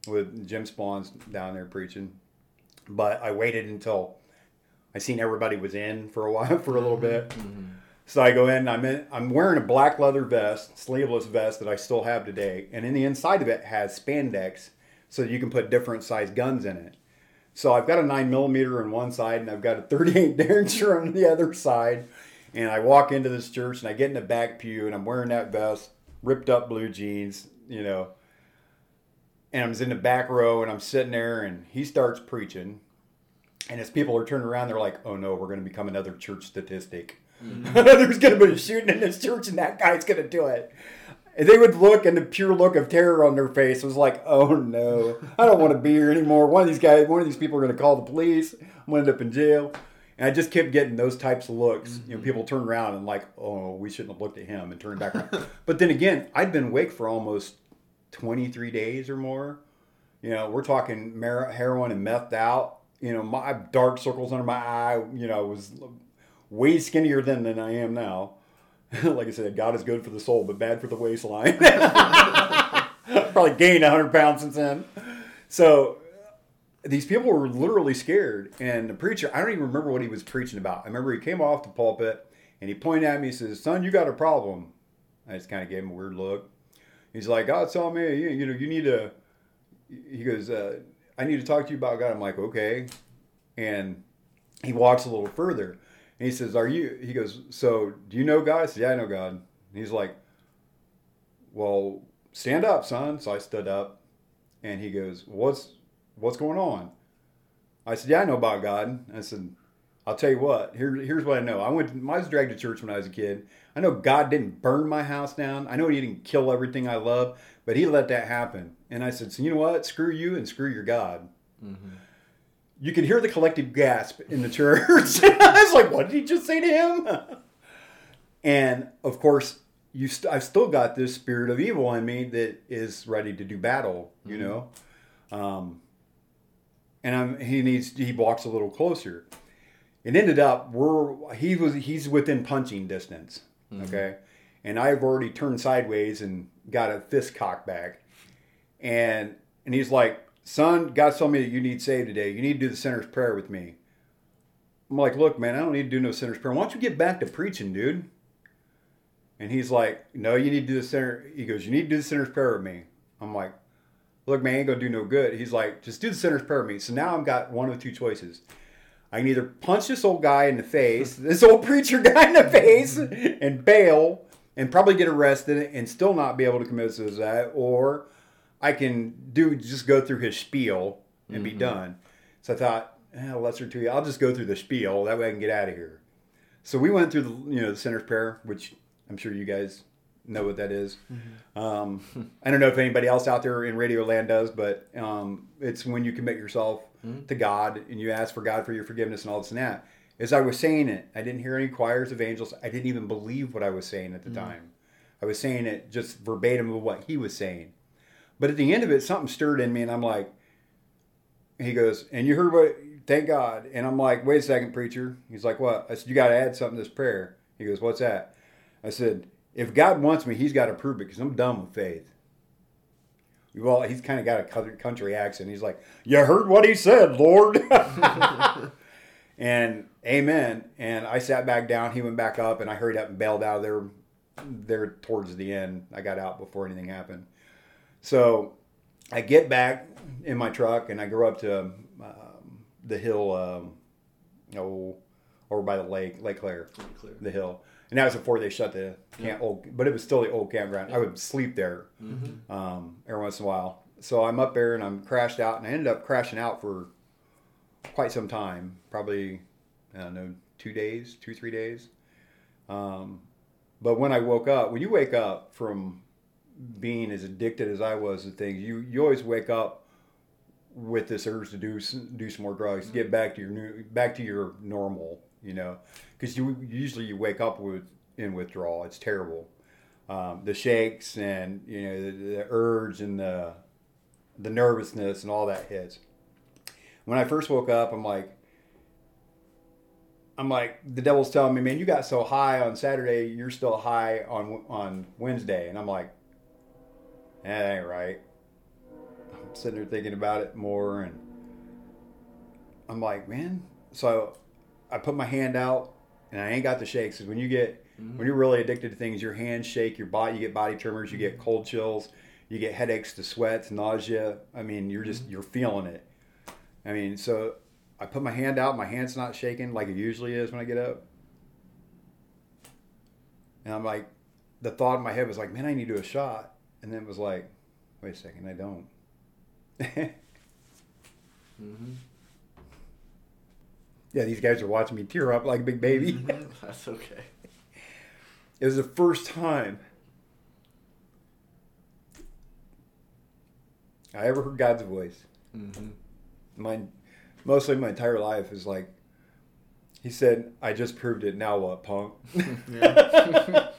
with Jim Spawns down there preaching. But I waited until I seen everybody was in for a (laughs) while, for a little bit. So I go in. and I'm in. I'm wearing a black leather vest, sleeveless vest that I still have today, and in the inside of it has spandex, so you can put different size guns in it. So I've got a nine millimeter on one side, and I've got a 38 (laughs) Derringer on the other side. And I walk into this church, and I get in the back pew, and I'm wearing that vest, ripped up blue jeans, you know. And I'm in the back row, and I'm sitting there, and he starts preaching. And as people are turning around, they're like, "Oh no, we're going to become another church statistic." Mm-hmm. (laughs) There's going to be a shooting in this church, and that guy's going to do it. And they would look, and the pure look of terror on their face was like, "Oh no, I don't want to be here anymore." One of these guys, one of these people are going to call the police. I'm going to end up in jail. And I just kept getting those types of looks. You know, mm-hmm. people turn around and like, "Oh, we shouldn't have looked at him," and turn back around. (laughs) but then again, I'd been awake for almost 23 days or more. You know, we're talking mar- heroin and methed out. You know, my dark circles under my eye. You know, was way skinnier then than I am now. (laughs) like I said, God is good for the soul, but bad for the waistline. (laughs) Probably gained 100 pounds since then. So these people were literally scared. And the preacher, I don't even remember what he was preaching about. I remember he came off the pulpit and he pointed at me and says, Son, you got a problem. I just kind of gave him a weird look. He's like, God saw me, you, you know, you need to, he goes, uh, I need to talk to you about God. I'm like, okay. And he walks a little further and he says, Are you, he goes, So do you know God? I said, Yeah, I know God. And he's like, Well, stand up, son. So I stood up and he goes, What's, what's going on? I said, Yeah, I know about God. I said, I'll tell you what, here, here's what I know. I went, I was dragged to church when I was a kid. I know God didn't burn my house down. I know He didn't kill everything I love, but He let that happen. And I said, so you know what? Screw you and screw your God. Mm-hmm. You could hear the collective gasp in the church. (laughs) I was like, what did he just say to him? and of course, you st- I've still got this spirit of evil in me that is ready to do battle, you know? Um, and I'm, he needs, he walks a little closer. It ended up we're he was he's within punching distance, okay, and I've already turned sideways and got a fist cocked back, and and he's like, "Son, God told me that you need saved today. You need to do the sinner's prayer with me." I'm like, "Look, man, I don't need to do no sinner's prayer. Why don't you get back to preaching, dude?" And he's like, "No, you need to do the sinner." He goes, "You need to do the sinner's prayer with me." I'm like, "Look, man, I ain't gonna do no good." He's like, "Just do the sinner's prayer with me." So now I've got one of two choices. I can either punch this old guy in the face, (laughs) this old preacher (laughs) guy in the face, (laughs) and bail and probably get arrested and still not be able to commit suicide, or I can do just go through his spiel and be done. So I thought, eh, lesser to you, I'll just go through the spiel. That way I can get out of here. So we went through the you know the sinner's prayer, which I'm sure you guys know what that is. Um, I don't know if anybody else out there in Radio Land does, but um, it's when you commit yourself to God and you ask for God for your forgiveness and all this and that. As I was saying it, I didn't hear any choirs of angels. I didn't even believe what I was saying at the time. I was saying it just verbatim of what he was saying. But at the end of it, something stirred in me, and I'm like, he goes, and you heard what, thank God. And I'm like, wait a second, preacher. He's like, what? I said, you got to add something to this prayer. He goes, what's that? I said, if God wants me, he's got to prove it because I'm done with faith. Well, he's kind of got a country- country accent. He's like, you heard what he said, Lord. (laughs) and amen. And I sat back down. He went back up, and I hurried up and bailed out of there. There towards the end, I got out before anything happened. So I get back in my truck, and I go up to um, the hill. Um, oh, over by the lake, Lake Claire, Lake Claire. the hill. And that was before they shut the camp, old, but it was still the old campground. I would sleep there um, every once in a while. So I'm up there and I'm crashed out, and I ended up crashing out for quite some time, probably I don't know, two days, two three days. Um, but when I woke up, when you wake up from being as addicted as I was to things, you you always wake up with this urge to do do some more drugs, to get back to your new back to your normal, you know, because you usually you wake up with in withdrawal. It's terrible. Um, the shakes and you know the, the urge and the the nervousness and all that hits. When I first woke up, I'm like, I'm like, the devil's telling me, man, you got so high on Saturday, you're still high on on Wednesday, and I'm like, that ain't right. I'm sitting there thinking about it more, and I'm like, man. So I put my hand out, and I ain't got the shakes. 'Cause when you get mm-hmm. when you're really addicted to things, your hands shake, your body, you get body tremors, you get mm-hmm. cold chills, you get headaches, the sweats, nausea. I mean, you're just mm-hmm. you're feeling it. I mean, so I put my hand out, my hand's not shaking like it usually is when I get up. And I'm like, the thought in my head was like, man, I need to do a shot. And then it was like, wait a second, I don't. Mm-hmm. (laughs) Yeah, these guys are watching me tear up like a big baby. (laughs) That's okay. it was the first time I ever heard God's voice. Mm-hmm. My mostly my entire life is like he said, I just proved it, now what, punk? (laughs)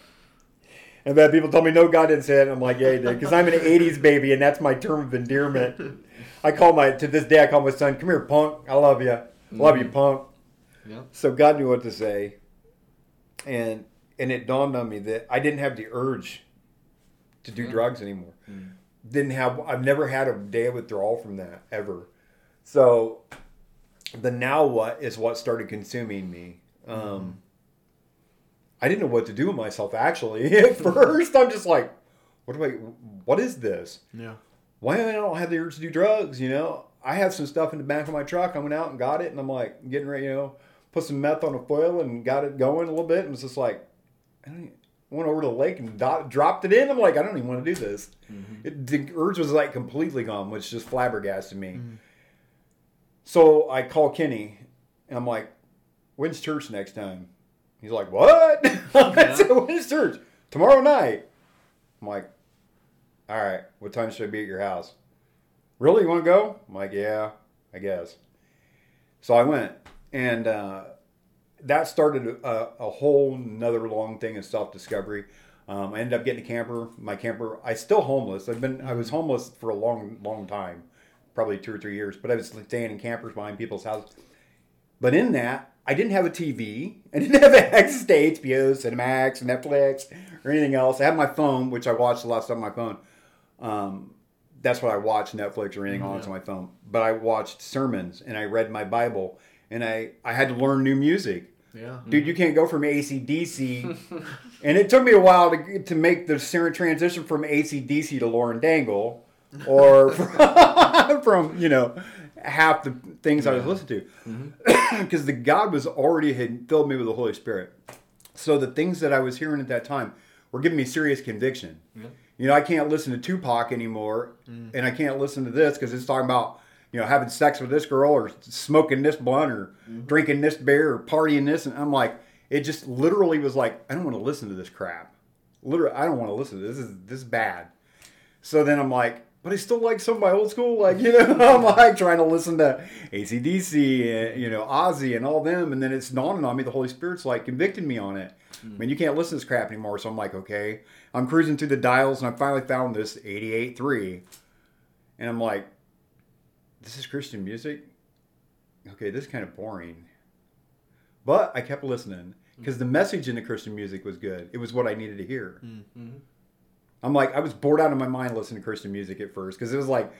and then people told me, no, God didn't say it. And I'm like, yeah, he did. Because I'm an 80s baby, and that's my term of endearment. I call my, to this day, I call my son, come here, punk. I love you. Love you, mm. punk. Yep. So God knew what to say. And and it dawned on me that I didn't have the urge to do drugs anymore. Mm. Didn't have I've never had a day of withdrawal from that ever. So the now what is what started consuming me. Mm. Um, I didn't know what to do with myself actually. (laughs) At (laughs) first, I'm just like, what do I? What is this? Yeah. Why do I don't have the urge to do drugs? You know, I have some stuff in the back of my truck. I went out and got it, and I'm like getting ready. You know, put some meth on a foil and got it going a little bit. And it's just like, I don't. Went over to the lake and do- dropped it in. I'm like, I don't even want to do this. Mm-hmm. It, the urge was like completely gone, which just flabbergasted me. Mm. So I call Kenny, and I'm like, "When's church next time?" He's like, "What?" (laughs) I said, "When's church? Tomorrow night." I'm like, "All right. What time should I be at your house?" Really, you want to go? I'm like, "Yeah, I guess." So I went, and uh, that started a, a whole another long thing of self discovery. Um, I ended up getting a camper. My camper, I still homeless. I've been, I was homeless for a long, long time, probably two or three years. But I was staying in campers behind people's houses. But in that, I didn't have a TV. I didn't have access to HBO, Cinemax, Netflix, or anything else. I had my phone, which I watched a lot of stuff on my phone. Um, that's what I watched Netflix or anything on mm-hmm. it's on my phone. But I watched sermons and I read my Bible and I, I had to learn new music. Yeah. Dude, you mm-hmm. can't go from ACDC. (laughs) and it took me a while to, to make the transition from ACDC to Lauren Daigle or from, (laughs) (laughs) from, you know, half the things I was listening to. Mm-hmm. (clears throat) Because the God was already had filled me with the Holy Spirit. So the things that I was hearing at that time were giving me serious conviction. You know, I can't listen to Tupac anymore, mm. and I can't listen to this because it's talking about you know having sex with this girl or smoking this blunt or mm-hmm. drinking this beer or partying this, and I'm like, it just literally was like, I don't want to listen to this crap. Literally, I don't want to listen to this. This is this is bad. So then I'm like, but I still like some of my old school, like, you know, (laughs) I'm like trying to listen to ACDC and, you know, Ozzy and all them. And then it's dawning on me, the Holy Spirit's like convicting me on it. Hmm. I mean, you can't listen to this crap anymore. So I'm like, okay. I'm cruising through the dials and I finally found this 88.3. And I'm like, this is Christian music? Okay, this is kind of boring. But I kept listening because hmm. the message in the Christian music was good. It was what I needed to hear. Hmm, I'm like, I was bored out of my mind listening to Christian music at first because it was like,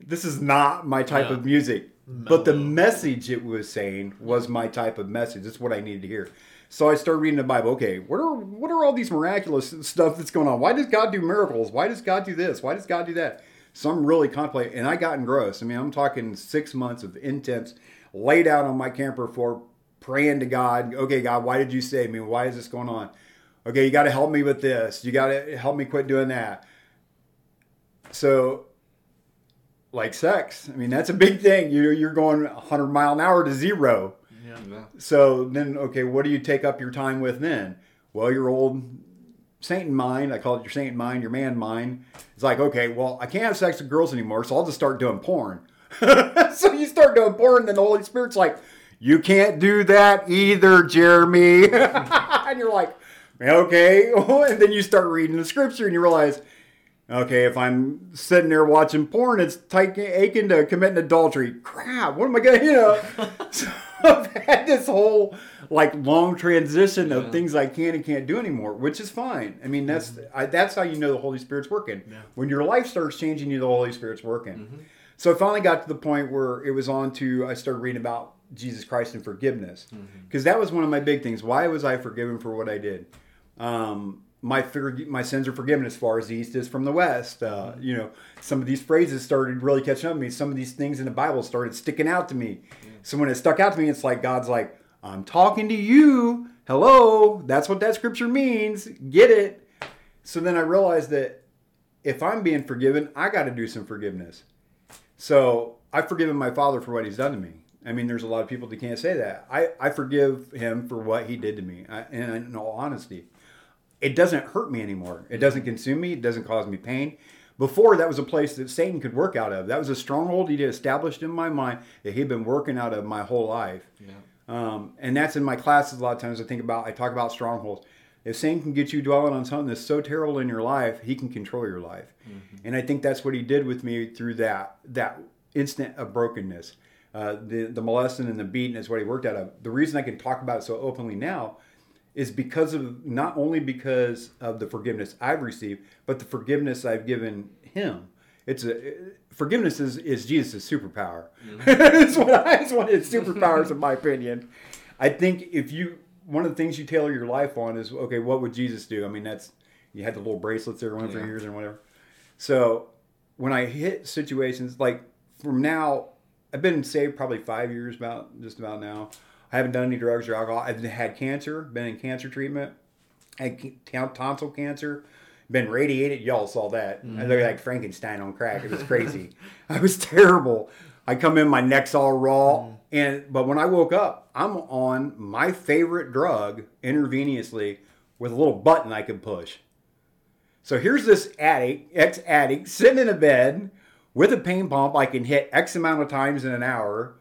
this is not my type Yeah. of music. But the message it was saying was my type of message. It's what I needed to hear. So I started reading the Bible. Okay, what are what are all these miraculous stuff that's going on? Why does God do miracles? Why does God do this? Why does God do that? So I'm really contemplating, and I got engrossed. I mean, I'm talking six months of intense, laid out on my camper floor, praying to God. Okay, God, why did you save me? Why is this going on? Okay, you got to help me with this. You got to help me quit doing that. So, like sex, I mean, that's a big thing. You you're going 100 mile an hour to zero. Yeah. Yeah. So then, okay, what do you take up your time with then? Well, your old saint mind, I call it your saint mind, your man mind. It's like, okay, well, I can't have sex with girls anymore, so I'll just start doing porn. (laughs) so you start doing porn, then the Holy Spirit's like, you can't do that either, Jeremy. (laughs) and you're like, okay. (laughs) and then you start reading the scripture and you realize, okay, if I'm sitting there watching porn, it's aching to commit an adultery. Crap, what am I going (laughs) to, you know? (laughs) so I've had this whole like long transition of things I can and can't do anymore, which is fine. I mean, that's mm-hmm. I, that's how you know the Holy Spirit's working. Yeah. When your life starts changing, you know the Holy Spirit's working. Mm-hmm. So I finally got to the point where it was on to I started reading about Jesus Christ and forgiveness mm-hmm. because that was one of my big things. Why was I forgiven for what I did? Um, my forg- my sins are forgiven as far as the east is from the west. Uh, you know, some of these phrases started really catching up to me. Some of these things in the Bible started sticking out to me. So when it stuck out to me, it's like God's like, "I'm talking to you. Hello, that's what that scripture means. Get it." So then I realized that if I'm being forgiven, I got to do some forgiveness. So I've forgiven my father for what he's done to me. I mean, there's a lot of people that can't say that. I, I forgive him for what he did to me. I, and in all honesty, it doesn't hurt me anymore. It doesn't consume me. It doesn't cause me pain. Before, that was a place that Satan could work out of. That was a stronghold he'd established in my mind that he'd been working out of my whole life. Yeah. Um, and that's in my classes a lot of times. I think about, I talk about strongholds. If Satan can get you dwelling on something that's so terrible in your life, he can control your life. And I think that's what he did with me through that that instant of brokenness. Uh, the the molesting and the beating is what he worked out of. The reason I can talk about it so openly now is because of not only because of the forgiveness I've received, but the forgiveness I've given him. It's a forgiveness is, is Jesus' superpower. Mm-hmm. (laughs) it's what I, it's one of his superpowers, in my opinion. I think if you one of the things you tailor your life on is okay, what would Jesus do? I mean, that's you had the little bracelets there one for Yeah. years and whatever. So when I hit situations like from now, I've been saved probably five years about just about now. I haven't done any drugs or alcohol. I've had cancer, been in cancer treatment, had tonsil cancer, been radiated. Y'all saw that. I look mm-hmm. like Frankenstein on crack. It was crazy. (laughs) I was terrible. I come in, my neck's all raw, mm-hmm. and but when I woke up, I'm on my favorite drug intravenously with a little button I can push. So here's this addict, ex addict, sitting in a bed with a pain pump I can hit X amount of times in an hour.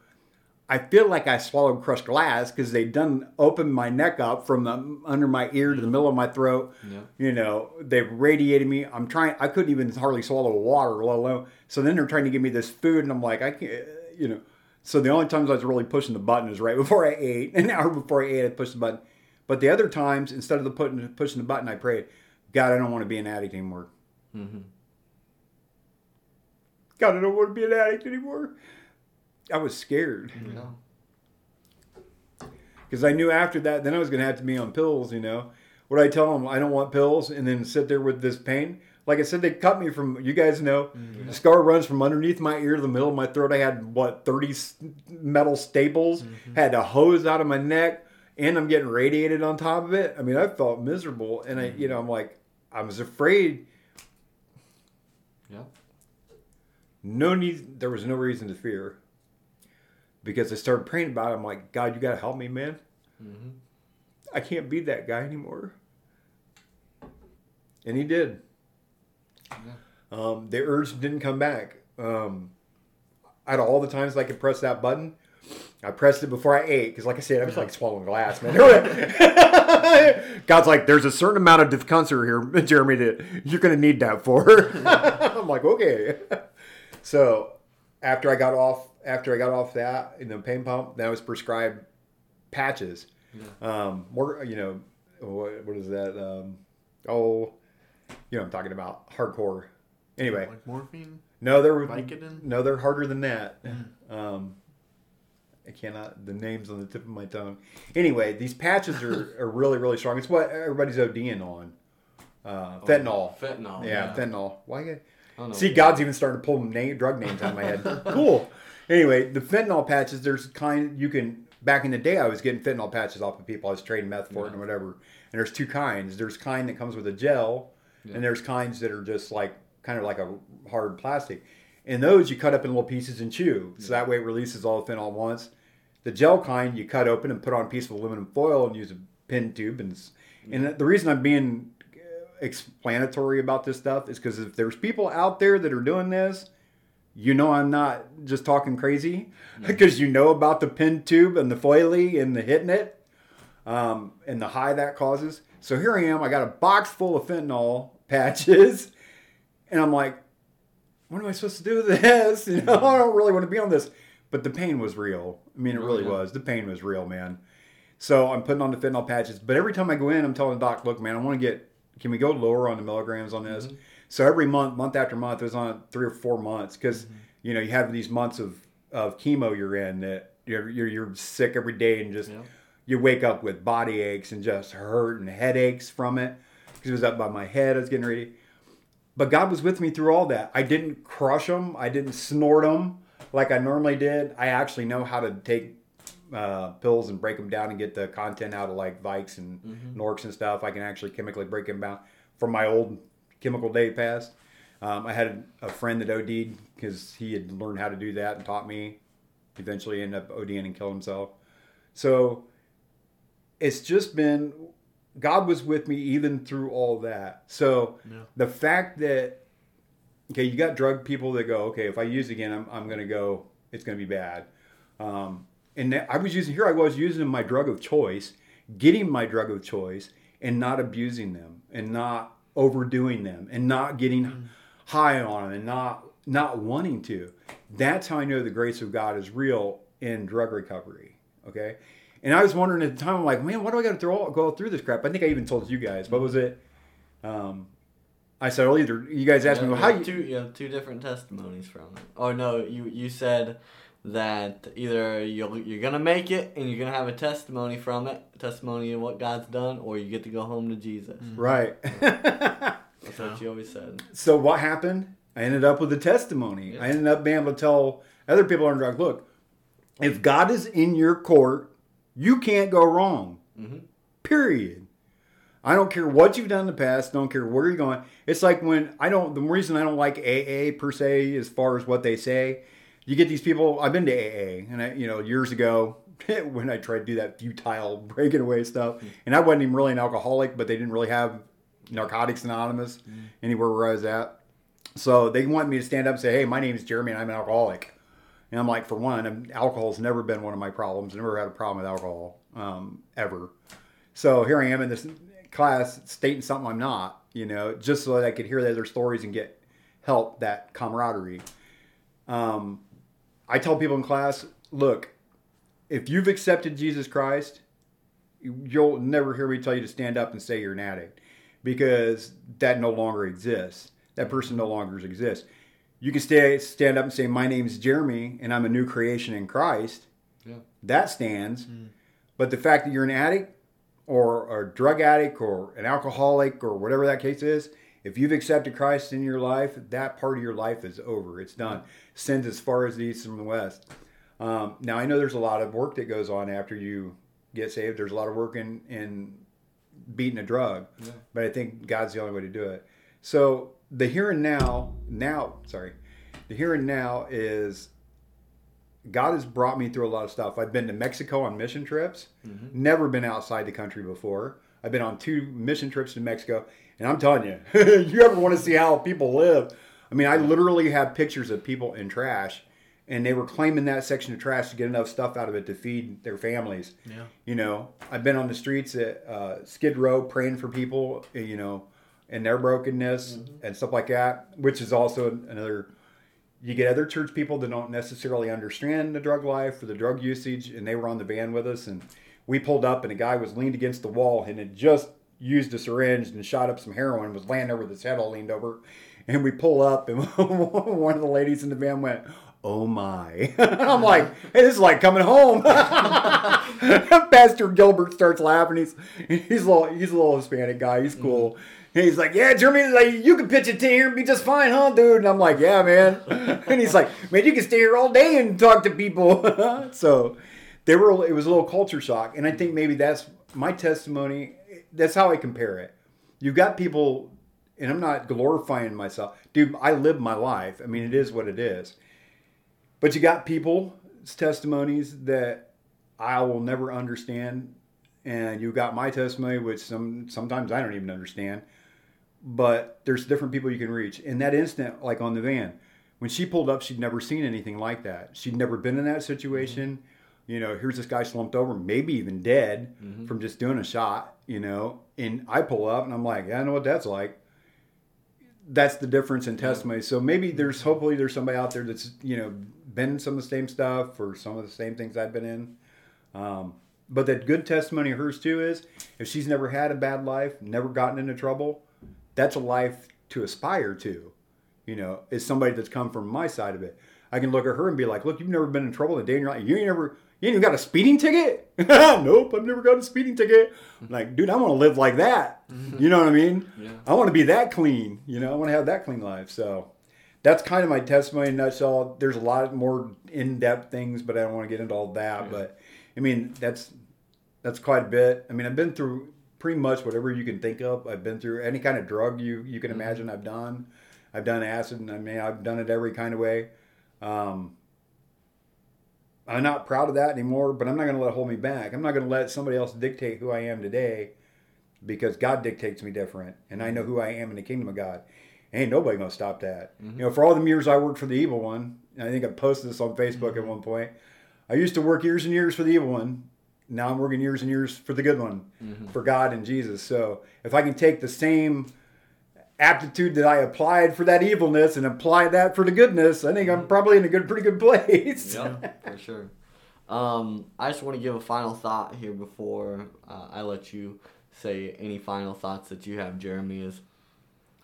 I feel like I swallowed crushed glass because they done opened my neck up from the under my ear to the middle of my throat. Yeah. You know, they've radiated me. I'm trying. I couldn't even hardly swallow water, let alone. So then they're trying to give me this food, and I'm like, I can't. You know. So the only times I was really pushing the button is right (laughs) before I ate. An hour before I ate, I pushed the button. But the other times, instead of the putting pushing the button, I prayed, God, I don't want to be an addict anymore. Mm-hmm. God, I don't want to be an addict anymore. I was scared Yeah. because I knew after that, then I was going to have to be on pills. You know, would I tell them I don't want pills and then sit there with this pain? Like I said, they cut me from. You guys know, mm-hmm. the scar runs from underneath my ear to the middle of my throat. I had what thirty metal staples. Mm-hmm. Had a hose out of my neck, and I'm getting radiated on top of it. I mean, I felt miserable, and I, you know, I'm like, I was afraid. Yeah. no need there was no reason to fear because i started praying about it i'm like god you gotta help me man. Mm-hmm. i can't be that guy anymore. And he did. Um, the urge didn't come back. Um, out of all the times i could press that button i pressed it before i ate because like i said i was like (laughs) swallowing glass man. (laughs) God's like there's a certain amount of discomfort here (laughs) jeremy that you're gonna need that for. I'm like okay. So after I got off after I got off that in the pain pump, then I was prescribed patches. Um, more you know what, what is that? Um, oh, you know I'm talking about hardcore. Anyway, Like morphine, no, they're Vicodin. no, they're harder than that. Um, I cannot the names on the tip of my tongue. Anyway, these patches are, (laughs) are really really strong. It's what everybody's ODing on. Uh, fentanyl. Fentanyl. yeah, fentanyl. Why? I don't know. See, God's even starting to pull name, drug names out of my head. (laughs) cool. Anyway, the fentanyl patches, there's kind you can back in the day, I was getting fentanyl patches off of people. I was trading meth for yeah. it and whatever. And there's two kinds. There's kind that comes with a gel, yeah. and there's kinds that are just like kind of like a hard plastic. And those you cut up in little pieces and chew, so that way it releases all the fentanyl at once. The gel kind you cut open and put on a piece of aluminum foil and use a pin tube. And and the reason I'm being uh, explanatory about this stuff is because if there's people out there that are doing this, you know I'm not just talking crazy because (laughs) you know about the pin tube and the foily and the hitting it um, and the high that causes. So here I am. I got a box full of fentanyl patches, (laughs) and I'm like, what am I supposed to do with this? (laughs) You know, I don't really want to be on this. But the pain was real. I mean, it really was. The pain was real, man. So I'm putting on the fentanyl patches. But every time I go in, I'm telling the doc, look, man, I want to get, can we go lower on the milligrams on this? Mm-hmm. So every month, month after month, it was on three or four months because, mm-hmm. you know, you have these months of, of chemo you're in that you're, you're, you're sick every day and just, yeah. you wake up with body aches and just hurt and headaches from it because it was up by my head. I was getting ready. But God was with me through all that. I didn't crush them. I didn't snort them like I normally did. I actually know how to take uh, pills and break them down and get the content out of like Vicks and mm-hmm. Norcs and stuff. I can actually chemically break them down from my old chemical day passed. Um, I had a friend that OD'd because he had learned how to do that and taught me. Eventually, ended up ODing and killed himself. So it's just been God was with me even through all that. So yeah. the fact that okay, you got drug people that go, okay, if I use again, I'm, I'm going to go, it's going to be bad. Um, and I was using here, I was using my drug of choice, getting my drug of choice, and not abusing them, and not overdoing them, and not getting mm. high on them, and not not wanting to. That's how I know the grace of God is real in drug recovery. Okay, and I was wondering at the time, I'm like, man, why do I got to throw go through this crap? I think I even told you guys. What was it? Um, I said, well, either you guys asked yeah, me, well, how you two, you two different testimonies from it. Oh no, you you said that either you're you're gonna make it and you're gonna have a testimony from it, testimony of what God's done, or you get to go home to Jesus. Mm-hmm. Right. That's (laughs) what you always said. So what happened? I ended up with a testimony. Yeah. I ended up being able to tell other people on drugs, look, if God is in your court you can't go wrong. Mm-hmm. Period. I don't care what you've done in the past. Don't care where you're going. It's like when I don't. The reason I don't like AA per se, as far as what they say, you get these people. I've been to AA, and I, you know, years ago (laughs) when I tried to do that futile (laughs) breaking away stuff, mm-hmm. and I wasn't even really an alcoholic, but they didn't really have Narcotics Anonymous mm-hmm. anywhere where I was at. So they want me to stand up and say, "Hey, my name is Jeremy, and I'm an alcoholic." And I'm like, for one, alcohol's never been one of my problems. I never had a problem with alcohol um, ever. So here I am in this class stating something I'm not, you know, just so that I could hear the other stories and get help, that camaraderie. Um, I tell people in class, look, if you've accepted Jesus Christ, you'll never hear me tell you to stand up and say you're an addict because that no longer exists. That person no longer exists you can stay, stand up and say, My name's Jeremy and I'm a new creation in Christ. Yeah. That stands. Mm. But the fact that you're an addict or a drug addict or an alcoholic or whatever that case is, if you've accepted Christ in your life, that part of your life is over. It's done. Sins as far as the east from the west. Um, now, I know there's a lot of work that goes on after you get saved. There's a lot of work in, in beating a drug. Yeah. But I think God's the only way to do it. So the here and now, now, sorry, the here and now is God has brought me through a lot of stuff. I've been to Mexico on mission trips, mm-hmm. never been outside the country before. I've been on two mission trips to Mexico, and I'm telling you, (laughs) you ever want to see how people live? I mean, I literally have pictures of people in trash, and they were claiming that section of trash to get enough stuff out of it to feed their families. Yeah. You know, I've been on the streets at uh, Skid Row praying for people, you know, and their brokenness mm-hmm. and stuff like that, which is also another. You get other church people that don't necessarily understand the drug life or the drug usage, and they were on the van with us, and we pulled up, and a guy was leaned against the wall and had just used a syringe and shot up some heroin, was laying over with his head all leaned over, and we pull up, and (laughs) one of the ladies in the van went, oh my. (laughs) I'm like, hey, this is like coming home. (laughs) Pastor Gilbert starts laughing. He's he's a little he's a little Hispanic guy. He's cool. Mm-hmm. And he's like, yeah, Jeremy, like, you can pitch a to here and be just fine, huh, dude? And I'm like, yeah, man. and he's like, man, you can stay here all day and talk to people. so they were. It was a little culture shock, and I think maybe that's my testimony. That's how I compare it. You've got people, and I'm not glorifying myself, dude. I live my life. I mean, it is what it is. But you got people's testimonies that I will never understand, and you got my testimony, which some sometimes I don't even understand. But there's different people you can reach. In that instant, like on the van, when she pulled up, she'd never seen anything like that. She'd never been in that situation. Mm-hmm. You know, here's this guy slumped over, maybe even dead mm-hmm. from just doing a shot. You know, and I pull up and I'm like, yeah, I know what that's like. That's the difference in testimony. So maybe there's hopefully there's somebody out there that's you know been in some of the same stuff or some of the same things I've been in. Um, but that good testimony of hers too is if she's never had a bad life, never gotten into trouble, that's a life to aspire to. You know, is somebody that's come from my side of it. I can look at her and be like, look, you've never been in trouble in a day in your life. You ain't never, you ain't even got a speeding ticket? (laughs) nope, I've never got a speeding ticket. I'm like, dude, I want to live like that. You know what I mean? Yeah. I want to be that clean. You know, I want to have that clean life. So that's kind of my testimony in a nutshell. There's a lot more in-depth things, but I don't want to get into all that. Yeah. But I mean, that's that's quite a bit. I mean, I've been through pretty much whatever you can think of. I've been through any kind of drug you you can mm-hmm. imagine. I've done. I've done acid, and I mean, I've done it every kind of way. Um, I'm not proud of that anymore, but I'm not going to let it hold me back. I'm not going to let somebody else dictate who I am today because God dictates me different, and I know who I am in the kingdom of God. Ain't nobody going to stop that. Mm-hmm. You know, for all the years I worked for the evil one, I think I posted this on Facebook mm-hmm. at one point. I used to work years and years for the evil one. Now I'm working years and years for the good one, mm-hmm. for God and Jesus. So if I can take the same aptitude that I applied for that evilness and apply that for the goodness, I think I'm probably in a good, pretty good place. yeah, for sure. Um, I just want to give a final thought here before uh, I let you say any final thoughts that you have, Jeremy. Is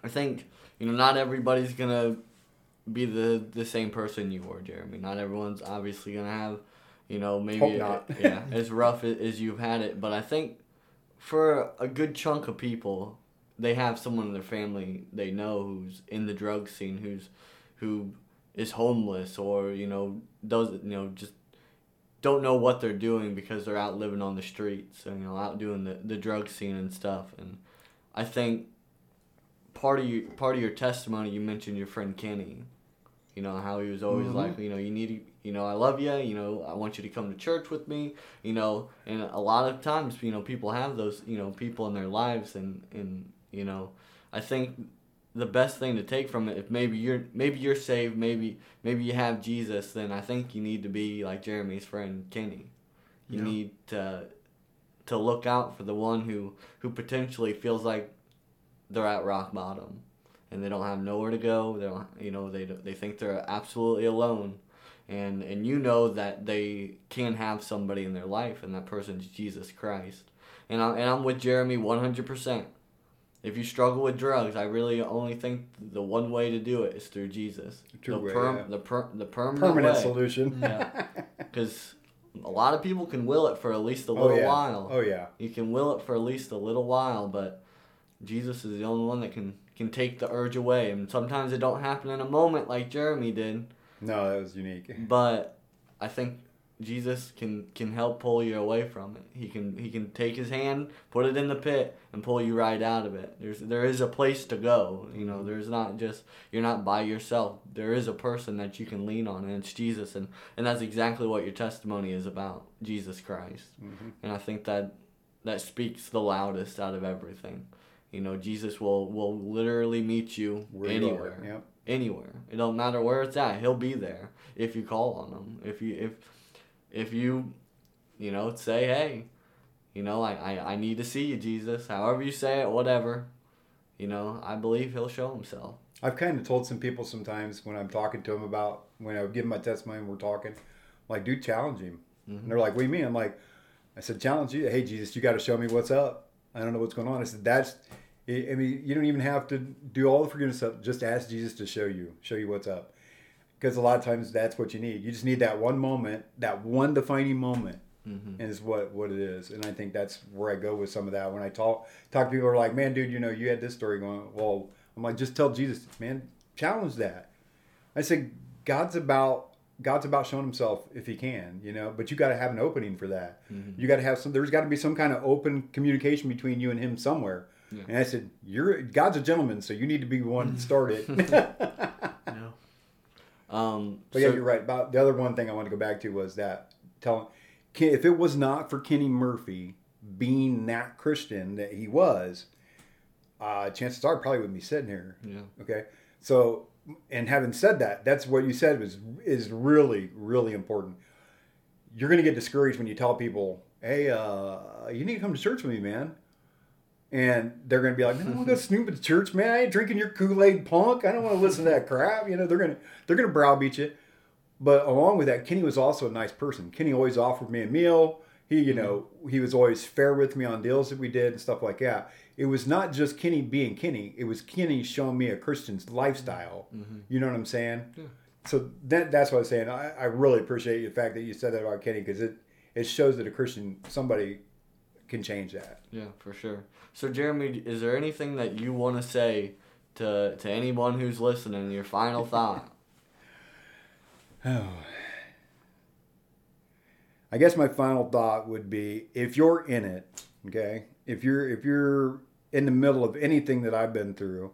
I think you know not everybody's gonna be the the same person you were, Jeremy. Not everyone's obviously gonna have you know maybe yeah as rough as you've had it, but I think for a good chunk of people they have someone in their family they know who's in the drug scene, who's who is homeless or you know does you know just don't know what they're doing because they're out living on the streets and you know out doing the, the drug scene and stuff and I think part of your part of your testimony you mentioned your friend Kenny you know how he was always mm-hmm. like you know you need you know I love you you know I want you to come to church with me you know and a lot of times you know people have those you know people in their lives and and you know, I think the best thing to take from it, if maybe you're maybe you're saved, maybe maybe you have Jesus, then I think you need to be like Jeremy's friend Kenny. You yeah. need to to look out for the one who who potentially feels like they're at rock bottom and they don't have nowhere to go. They don't, you know, they they think they're absolutely alone, and and you know that they can have somebody in their life, and that person's Jesus Christ. And I and I'm with Jeremy one hundred percent. If you struggle with drugs, I really only think the one way to do it is through Jesus. True the, way, perm, yeah. the, per, the permanent, permanent way. solution. yeah, (laughs) because a lot of people can will it for at least a oh, little oh, yeah. while. Oh yeah. You can will it for at least a little while, but Jesus is the only one that can can take the urge away. And sometimes it don't happen in a moment like Jeremy did. No, that was unique. But I think Jesus can can help pull you away from it. He can he can take his hand, put it in the pit, and pull you right out of it. There's there is a place to go. You know, there's not just you're not by yourself. There is a person that you can lean on, and it's Jesus. And and that's exactly what your testimony is about, Jesus Christ. Mm-hmm. And I think that that speaks the loudest out of everything. You know, Jesus will will literally meet you where anywhere. You yep. Anywhere. It don't matter where it's at. He'll be there if you call on him. If you if if you, you know, say, hey, you know, I, I, I need to see you, Jesus. However you say it, whatever. You know, I believe he'll show himself. I've kind of told some people sometimes when I'm talking to them about when I give my testimony and we're talking, like, dude, challenge him. Mm-hmm. And they're like, what do you mean? I'm like, I said, challenge you. Hey, Jesus, you got to show me what's up. I don't know what's going on. I said, that's, I mean, you don't even have to do all the forgiveness stuff. Just ask Jesus to show you, show you what's up because a lot of times that's what you need. You just need that one moment, that one defining moment, mm-hmm. is what what it is. And I think that's where I go with some of that. When I talk talk to people, are like, "Man, dude, you know, you had this story going." Well, I'm like, just tell Jesus, man, challenge that. I said, God's about God's about showing Himself if He can, you know. But you got to have an opening for that. Mm-hmm. You got to have some. There's got to be some kind of open communication between you and Him somewhere. Yeah. And I said, "You're God's a gentleman, so you need to be one to start it." (laughs) (laughs) Um, but so, yeah, you're right. About the other one thing I want to go back to was that telling if it was not for Kenny Murphy being that Christian that he was, uh, chances are probably wouldn't be sitting here. Yeah. Okay. So, and having said that, that's what you said was is really really important. You're going to get discouraged when you tell people, "Hey, uh, you need to come to church with me, man." And they're going to be like, "Man, I want to go snoop at the church, man. I ain't drinking your Kool Aid punk. I don't want to listen to that crap." You know, they're going to they're going to browbeat you. But along with that, Kenny was also a nice person. Kenny always offered me a meal. He, you know, he was always fair with me on deals that we did and stuff like that. It was not just Kenny being Kenny. It was Kenny showing me a Christian's lifestyle. Mm-hmm. You know what I'm saying? Yeah. So that that's what I'm saying. I, I really appreciate the fact that you said that about Kenny because it it shows that a Christian somebody can change that. Yeah, for sure. So Jeremy, is there anything that you want to say to to anyone who's listening? Your final (laughs) thought. oh. I guess my final thought would be if you're in it, okay, if you're if you're in the middle of anything that I've been through,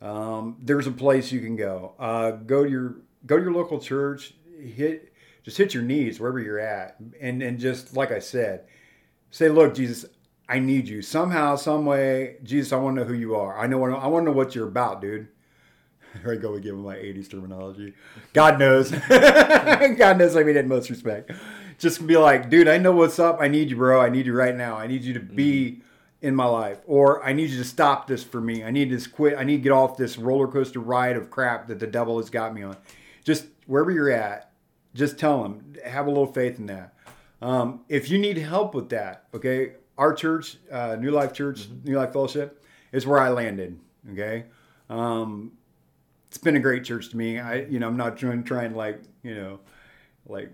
um, there's a place you can go. Uh, go to your go to your local church. Hit just hit your knees wherever you're at, and and just like I said, say, look, Jesus, I need you somehow, some way. Jesus, I want to know who you are. I know I want to know what you're about, dude. (laughs) Here I go We give him my 80s terminology. God knows. (laughs) God knows I mean it in most respect just be like, dude, I know what's up. I need you, bro. I need you right now. I need you to be mm-hmm. in my life, or I need you to stop this for me. I need to quit. I need to get off this roller coaster ride of crap that the devil has got me on. Just wherever you're at, just tell him. Have a little faith in that. Um, if you need help with that, okay, our church, uh, New Life Church, mm-hmm. New Life Fellowship, is where I landed. Okay. Um, it's been a great church to me. I, you know, I'm not trying, trying like, you know, like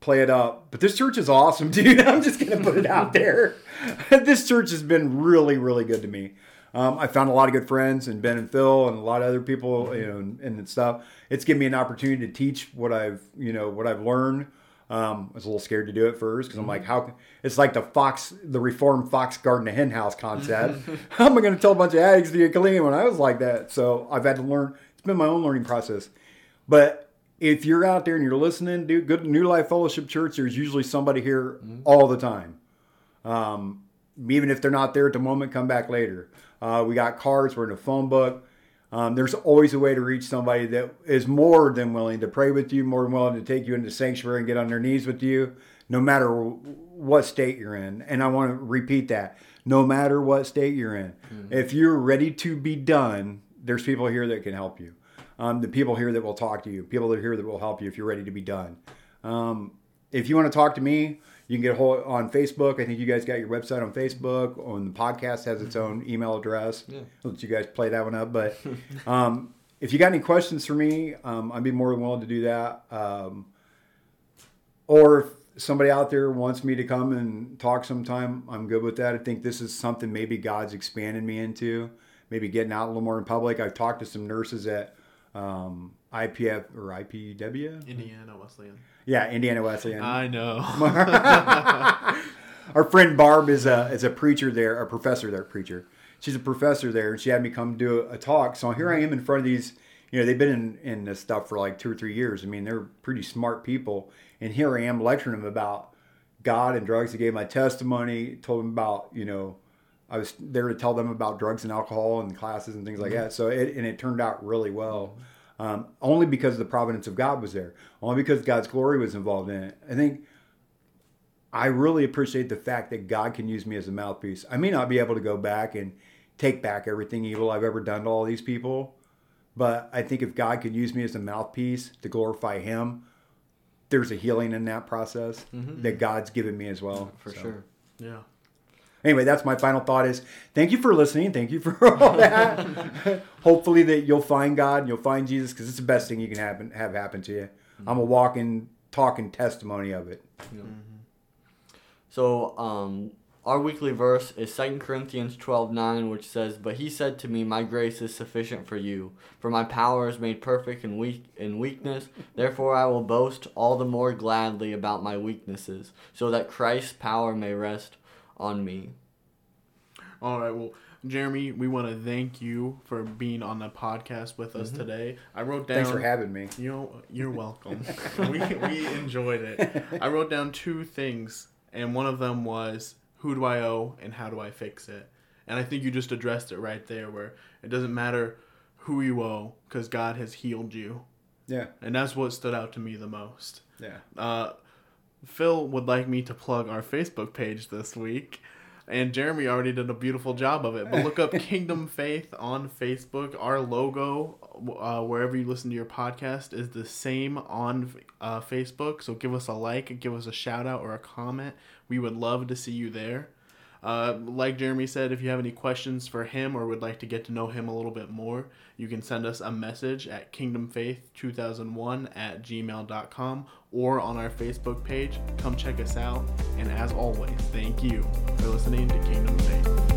play it up. But this church is awesome, (laughs) dude. I'm just gonna put it out there. (laughs) this church has been really, really good to me. Um, I found a lot of good friends and Ben and Phil and a lot of other people, you know, and, and stuff. It's given me an opportunity to teach what I've, you know, what I've learned. Um, I was a little scared to do it first because I'm like, how? It's like the Fox, the Reformed Fox Garden, hen house concept. (laughs) how am I going to tell a bunch of addicts to get clean when I was like that? So I've had to learn. It's been my own learning process, but if you're out there and you're listening, dude, good New Life Fellowship Church, there's usually somebody here mm-hmm. all the time. Um, even if they're not there at the moment, come back later. Uh, we got cards, we're in a phone book. Um, there's always a way to reach somebody that is more than willing to pray with you, more than willing to take you into sanctuary and get on their knees with you, no matter what state you're in. And I want to repeat that no matter what state you're in. Mm-hmm. If you're ready to be done, there's people here that can help you um, the people here that will talk to you, people that are here that will help you if you're ready to be done. Um, if you want to talk to me, you can get a hold on Facebook. I think you guys got your website on Facebook. On the podcast has its own email address. Yeah. I'll let you guys play that one up. But (laughs) um, if you got any questions for me, um, I'd be more than willing to do that. Um, or if somebody out there wants me to come and talk sometime, I'm good with that. I think this is something maybe God's expanding me into. Maybe getting out a little more in public. I've talked to some nurses at um, IPF or IPW? Indiana Wesleyan. Yeah, Indiana Wesleyan. (laughs) I know. (laughs) Our friend Barb is a is a preacher there, a professor there, preacher. She's a professor there, and she had me come do a, a talk. So here I am in front of these. You know, they've been in, in this stuff for like two or three years. I mean, they're pretty smart people, and here I am lecturing them about God and drugs. I gave my testimony, told them about you know I was there to tell them about drugs and alcohol and classes and things like mm-hmm. that. So it and it turned out really well, um, only because the providence of God was there, only because God's glory was involved in it. I think I really appreciate the fact that God can use me as a mouthpiece. I may not be able to go back and take back everything evil I've ever done to all these people, but I think if God could use me as a mouthpiece to glorify Him, there's a healing in that process mm-hmm. that God's given me as well. For so. sure. Yeah anyway, that's my final thought is thank you for listening. Thank you for (laughs) all that. (laughs) Hopefully that you'll find God and you'll find Jesus because it's the best thing you can happen, have happen to you. Mm-hmm. I'm a walking, talking testimony of it. Mm-hmm. So, um, our weekly verse is 2 Corinthians 12 9, which says, But he said to me, My grace is sufficient for you, for my power is made perfect in, weak, in weakness. Therefore, I will boast all the more gladly about my weaknesses, so that Christ's power may rest on me. All right, well, Jeremy, we want to thank you for being on the podcast with us mm-hmm. today. I wrote down. Thanks for having me. You know, you're welcome. (laughs) (laughs) we, we enjoyed it. I wrote down two things, and one of them was who do I owe and how do I fix it? And I think you just addressed it right there where it doesn't matter who you owe because God has healed you. Yeah. And that's what stood out to me the most. Yeah. Uh, Phil would like me to plug our Facebook page this week. And Jeremy already did a beautiful job of it. But look up (laughs) Kingdom Faith on Facebook. Our logo, uh, wherever you listen to your podcast, is the same on uh, Facebook. So give us a like, give us a shout out or a comment. We would love to see you there. Uh, like Jeremy said, if you have any questions for him or would like to get to know him a little bit more, you can send us a message at kingdomfaith2001 at gmail.com or on our Facebook page. Come check us out. And as always, thank you for listening to Kingdom Faith.